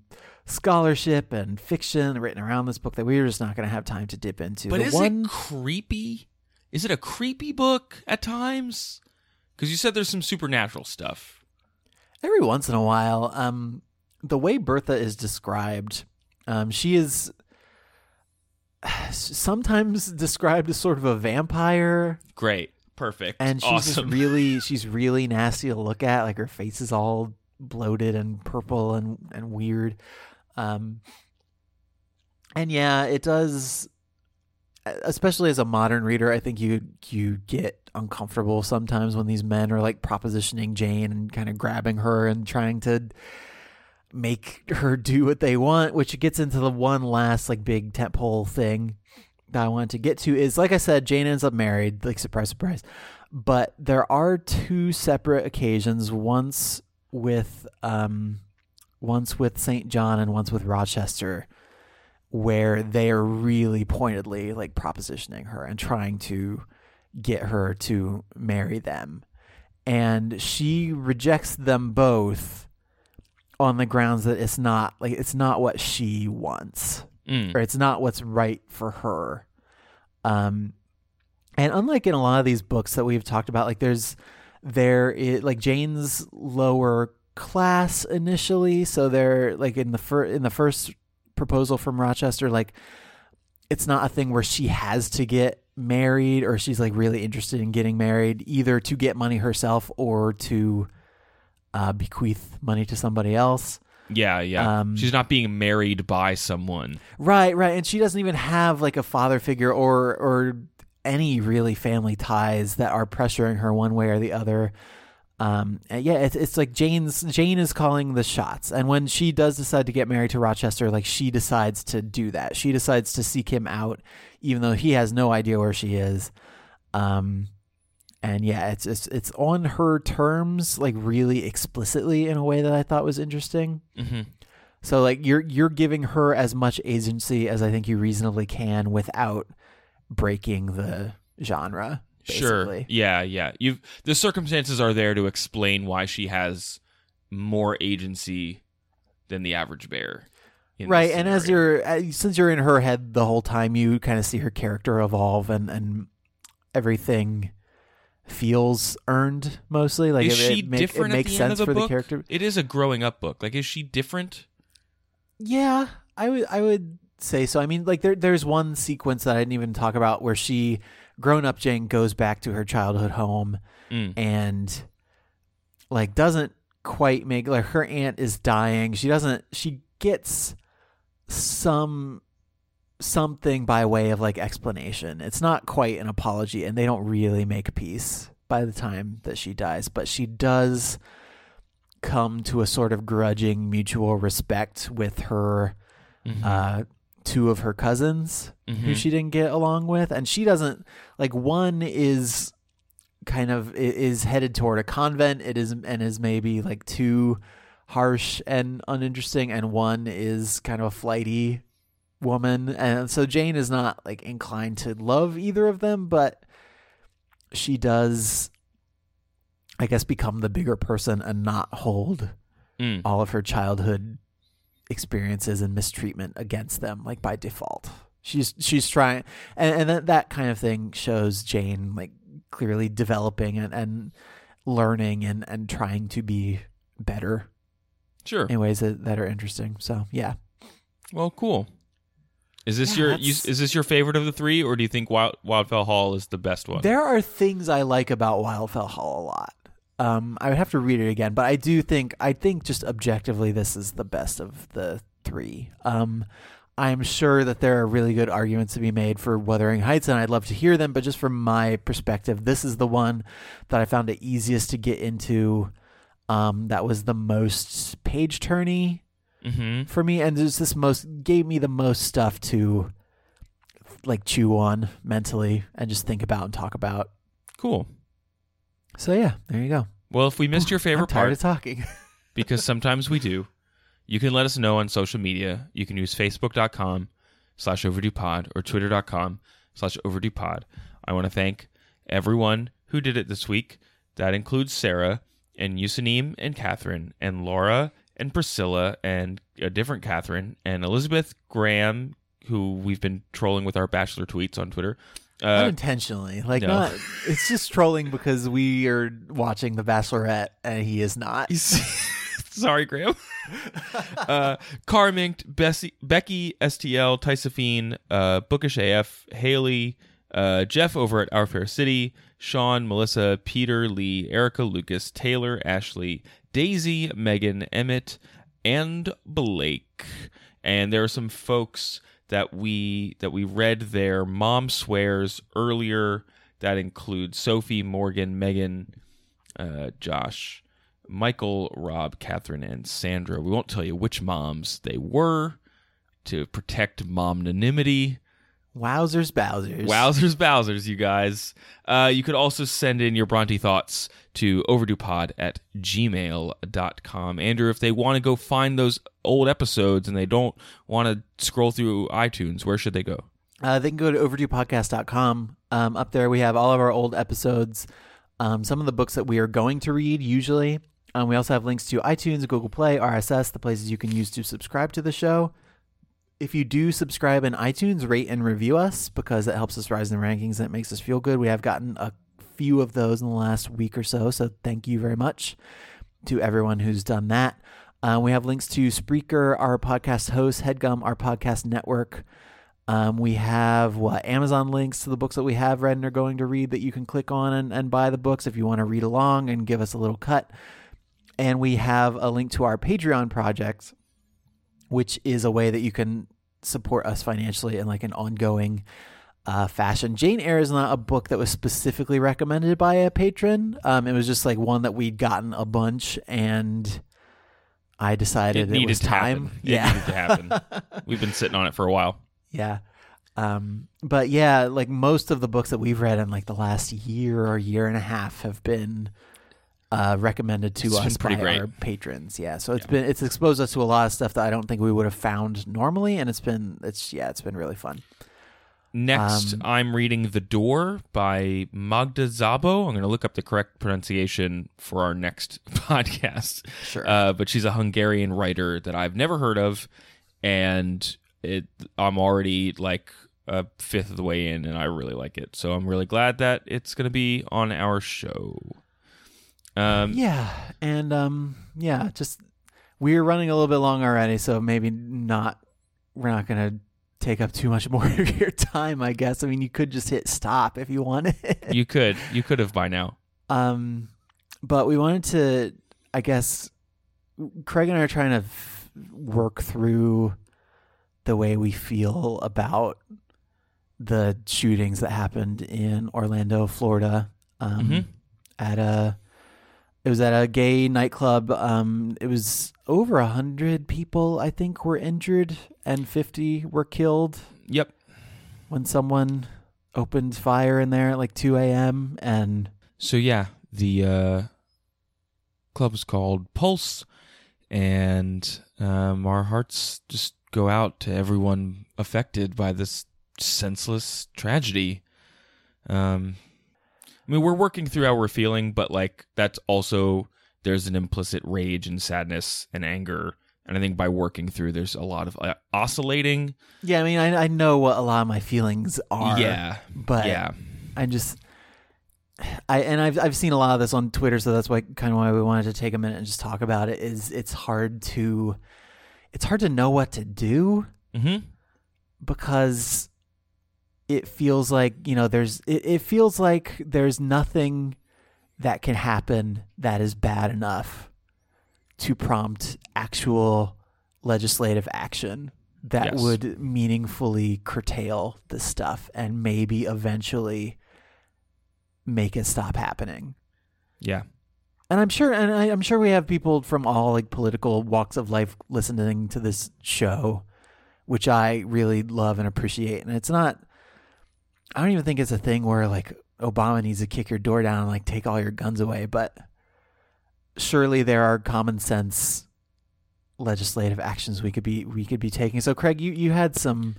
Speaker 2: scholarship and fiction written around this book that we're just not going to have time to dip into.
Speaker 1: But
Speaker 2: The
Speaker 1: is
Speaker 2: one,
Speaker 1: it creepy? Is it a creepy book at times? Because you said there's some supernatural stuff.
Speaker 2: every once in a while, um, the way Bertha is described Um, she is sometimes described as sort of a vampire,
Speaker 1: Great. Perfect.
Speaker 2: and she's
Speaker 1: awesome.
Speaker 2: just really she's really nasty to look at. Like her face is all bloated and purple and and weird. Um, and yeah, it does. Especially as a modern reader, I think you you get uncomfortable sometimes when these men are like propositioning Jane and kind of grabbing her and trying to make her do what they want, which gets into the one last like big tentpole thing that I wanted to get to is like I said, Jane ends up married, like surprise, surprise. But there are two separate occasions, once with um once with St. John and once with Rochester, where they are really pointedly like propositioning her and trying to get her to marry them. And she rejects them both on the grounds that it's not like it's not what she wants
Speaker 1: Mm.
Speaker 2: or it's not what's right for her. Um, and unlike in a lot of these books that we've talked about, like there's there is like Jane's lower class initially, so they're like in the first in the first proposal from Rochester, like it's not a thing where she has to get married or she's like really interested in getting married, either to get money herself or to uh, bequeath money to somebody else.
Speaker 1: Yeah, yeah.
Speaker 2: Um,
Speaker 1: She's not being married by someone.
Speaker 2: Right, right. And she doesn't even have like a father figure or or any really family ties that are pressuring her one way or the other. Um, yeah, it's it's like Jane's Jane is calling the shots, and when she does decide to get married to Rochester, like she decides to do that. She decides to seek him out, even though he has no idea where she is. Um, and yeah, it's it's it's on her terms, like really explicitly in a way that I thought was interesting.
Speaker 1: hmm
Speaker 2: So like you're you're giving her as much agency as I think you reasonably can without breaking the genre.
Speaker 1: Sure. Yeah, yeah. You've the circumstances are there to explain why she has more agency than the average bear.
Speaker 2: Right, and as you're uh, since you're in her head the whole time, you kind of see her character evolve and and everything feels earned mostly. Like
Speaker 1: is
Speaker 2: it,
Speaker 1: she
Speaker 2: it, make-
Speaker 1: different
Speaker 2: it makes
Speaker 1: at the end
Speaker 2: sense
Speaker 1: of the
Speaker 2: for
Speaker 1: book?
Speaker 2: the character.
Speaker 1: It is a growing up book. Like, is she different?
Speaker 2: Yeah, I would I would say so. I mean, like there there's one sequence that I didn't even talk about where she grown up Jane goes back to her childhood home
Speaker 1: Mm.
Speaker 2: and like doesn't quite make like her aunt is dying. She doesn't she gets some something by way of like explanation. It's not quite an apology and they don't really make peace by the time that she dies, but she does come to a sort of grudging mutual respect with her
Speaker 1: Mhm.
Speaker 2: uh two of her cousins who
Speaker 1: Mhm.
Speaker 2: she didn't get along with and she doesn't like one is kind of is headed toward a convent it is and is maybe like too harsh and uninteresting and one is kind of a flighty woman and so Jane is not like inclined to love either of them but she does I guess become the bigger person and not hold
Speaker 1: Mm.
Speaker 2: all of her childhood experiences and mistreatment against them like by default she's she's trying and, and that, that kind of thing shows jane like clearly developing and, and learning and, and trying to be better
Speaker 1: Sure.
Speaker 2: in ways that, that are interesting so yeah
Speaker 1: Well, cool. Is this
Speaker 2: Yeah,
Speaker 1: your you, is this your favorite of the three, or do you think Wild, Wildfell Hall is the best one?
Speaker 2: there are things i like about wildfell hall a lot um i would have to read it again but i do think i think just objectively this is the best of the three um i'm sure that there are really good arguments to be made for wuthering heights and i'd love to hear them but just from my perspective this is the one that i found it easiest to get into um that was the most page turny
Speaker 1: mm-hmm.
Speaker 2: for me and there's this most gave me the most stuff to like chew on mentally and just think about and talk about
Speaker 1: Cool.
Speaker 2: so yeah, there you go.
Speaker 1: Well, if we missed your favorite part,
Speaker 2: of talking.
Speaker 1: because sometimes we do, you can let us know on social media. You can use facebook.com slash overdue pod or twitter.com slash overdue pod. I want to thank everyone who did it this week. That includes Sarah and Yusanim and Catherine and Laura and Priscilla and a different Catherine and Elizabeth Graham, who we've been trolling with our bachelor tweets on Twitter. Uh,
Speaker 2: Unintentionally, like
Speaker 1: no.
Speaker 2: not. It's just trolling because we are watching The Bachelorette and he is not.
Speaker 1: Sorry, Graham. uh, Carminked, Bessie, Becky, STL, Tysophine, uh, Bookish AF, Haley, uh, Jeff over at Our Fair City, Sean, Melissa, Peter, Lee, Erica, Lucas, Taylor, Ashley, Daisy, Megan, Emmett, and Blake. And there are some folks that we that we read their mom swears earlier. That includes Sophie, Morgan, Megan, uh, Josh, Michael, Rob, Catherine, and Sandra. We won't tell you which moms they were to protect momnanimity.
Speaker 2: Wowzers, Bowsers.
Speaker 1: Wowzers, Bowsers, you guys. Uh, you could also send in your Bronte thoughts to overduepod at gmail.com. Andrew, if they want to go find those old episodes and they don't want to scroll through iTunes, where should they go?
Speaker 2: Uh, they can go to overduepodcast.com. Um, up there, we have all of our old episodes, um, some of the books that we are going to read usually. Um, we also have links to iTunes, Google Play, RSS, the places you can use to subscribe to the show. If you do subscribe in iTunes, rate and review us because it helps us rise in the rankings and it makes us feel good. We have gotten a few of those in the last week or so, so thank you very much to everyone who's done that. Uh, we have links to Spreaker, our podcast host, Headgum, our podcast network. Um, we have what Amazon links to the books that we have read and are going to read that you can click on and, and buy the books if you want to read along and give us a little cut. And we have a link to our Patreon project, which is a way that you can support us financially in like an ongoing uh, fashion. Jane Eyre is not a book that was specifically recommended by a patron. Um, it was just like one that we'd gotten a bunch, and I decided it,
Speaker 1: needed
Speaker 2: was time.
Speaker 1: happen.
Speaker 2: Yeah,
Speaker 1: It needed to happen. We've been sitting on it for a while.
Speaker 2: yeah. Um, but yeah, like most of the books that we've read in like the last year or year and a half have been uh, recommended to
Speaker 1: It's
Speaker 2: us by
Speaker 1: great.
Speaker 2: our patrons. Yeah, so it's
Speaker 1: Yeah.
Speaker 2: been it's exposed us to a lot of stuff that I don't think we would have found normally, and it's been it's yeah, it's been really fun.
Speaker 1: Next,
Speaker 2: Um,
Speaker 1: I'm reading The Door by Magda Szabó. I'm going to look up the correct pronunciation for our next podcast.
Speaker 2: Sure.
Speaker 1: Uh, but she's a Hungarian writer that I've never heard of, and it I'm already like a fifth of the way in, and I really like it. So I'm really glad that it's going to be on our show. Um,
Speaker 2: yeah, and um, yeah, just we're running a little bit long already, so maybe not. We're not gonna take up too much more of your time, I guess. I mean, you could just hit stop if you wanted.
Speaker 1: you could you could have by now.
Speaker 2: um, but we wanted to, I guess, Craig and I are trying to f- work through the way we feel about the shootings that happened in Orlando, Florida. Um,
Speaker 1: Mhm.
Speaker 2: At a, it was at a gay nightclub. Um, it was over a hundred people, I think, were injured, and fifty were killed
Speaker 1: Yep.
Speaker 2: when someone opened fire in there at like two a.m. and
Speaker 1: So yeah, the uh, club is called Pulse, and um, our hearts just go out to everyone affected by this senseless tragedy. Um, I mean, we're working through how we're feeling, but like that's also there's an implicit rage and sadness and anger, and I think by working through, there's a lot of uh, oscillating.
Speaker 2: yeah, I mean, I I know what a lot of my feelings are.
Speaker 1: Yeah,
Speaker 2: but
Speaker 1: yeah,
Speaker 2: I just I and I've I've seen a lot of this on Twitter, so that's why kind of why we wanted to take a minute and just talk about it. Is it's hard to it's hard to know what to do
Speaker 1: hmm
Speaker 2: because it feels like you know there's it, it feels like there's nothing that can happen that is bad enough to prompt actual legislative action that
Speaker 1: Yes.
Speaker 2: would meaningfully curtail this stuff and maybe eventually make it stop happening
Speaker 1: yeah.
Speaker 2: and I'm sure, and I, I'm sure we have people from all like political walks of life listening to this show, which I really love and appreciate. And it's not, I don't even think it's a thing where like Obama needs to kick your door down and like take all your guns away. But surely there are common sense legislative actions we could be we could be taking. So Craig, you you had some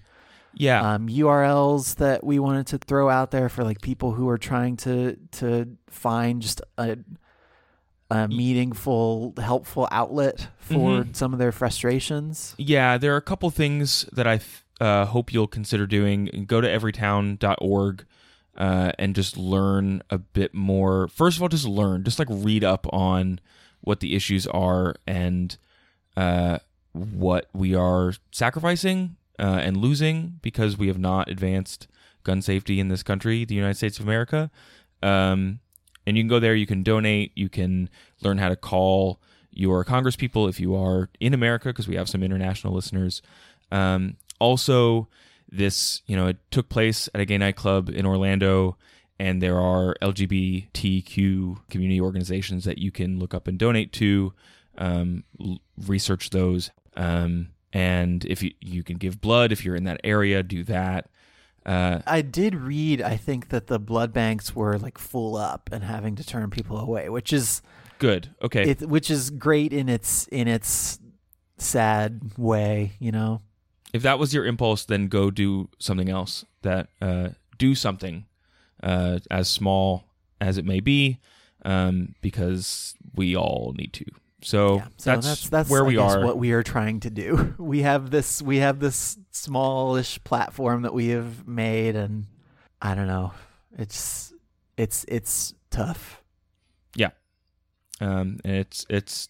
Speaker 1: Yeah.
Speaker 2: um, URLs that we wanted to throw out there for like people who are trying to to find just a, a meaningful, helpful outlet for
Speaker 1: Mhm.
Speaker 2: some of their frustrations.
Speaker 1: Yeah, there are a couple things that I th- uh, hope you'll consider doing. Go to everytown.org uh, and just learn a bit more. First of all, just learn, just like read up on what the issues are and uh, what we are sacrificing uh, and losing because we have not advanced gun safety in this country, the United States of America. Um, and you can go there, you can donate, you can learn how to call your congresspeople if you are in America, because we have some international listeners. Um, also, this, you know, it took place at a gay nightclub in Orlando, and there are LGBTQ community organizations that you can look up and donate to, um, l- research those. Um, and if you, you can give blood if you're in that area, do that. Uh,
Speaker 2: I did read. I think that the blood banks were like full up and having to turn people away, which is
Speaker 1: good. Okay.
Speaker 2: it, which is great in its in its sad way. You know,
Speaker 1: if that was your impulse, then go do something else. That uh, do something uh, as small as it may be, um, because we all need to. So,
Speaker 2: Yeah, so
Speaker 1: that's, where
Speaker 2: I
Speaker 1: we are.
Speaker 2: What we are trying to do. We have this. We have this smallish platform that we have made, and I don't know. It's it's it's tough.
Speaker 1: Yeah. Um, it's it's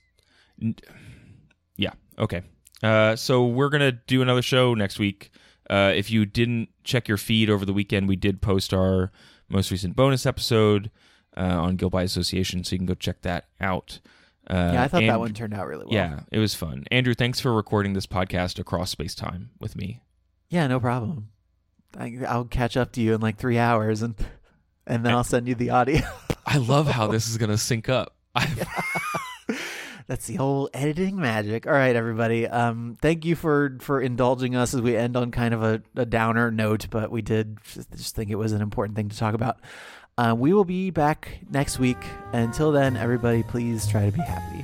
Speaker 1: yeah okay. Uh, so we're gonna do another show next week. Uh, if you didn't check your feed over the weekend, we did post our most recent bonus episode uh, on Guild by Association, so you can go check that out. Uh,
Speaker 2: yeah, I thought that one turned out really well.
Speaker 1: Yeah, it was fun. Andrew, thanks for recording this podcast across space time with me.
Speaker 2: Yeah, no problem. I, I'll catch up to you in like three hours, and and then I'll send you the audio.
Speaker 1: I love how this is gonna sync up.
Speaker 2: That's the whole editing magic. All right, everybody. Um, thank you for for indulging us as we end on kind of a, a downer note, but we did just think it was an important thing to talk about. Uh, we will be back next week. Until then, everybody, please try to be happy.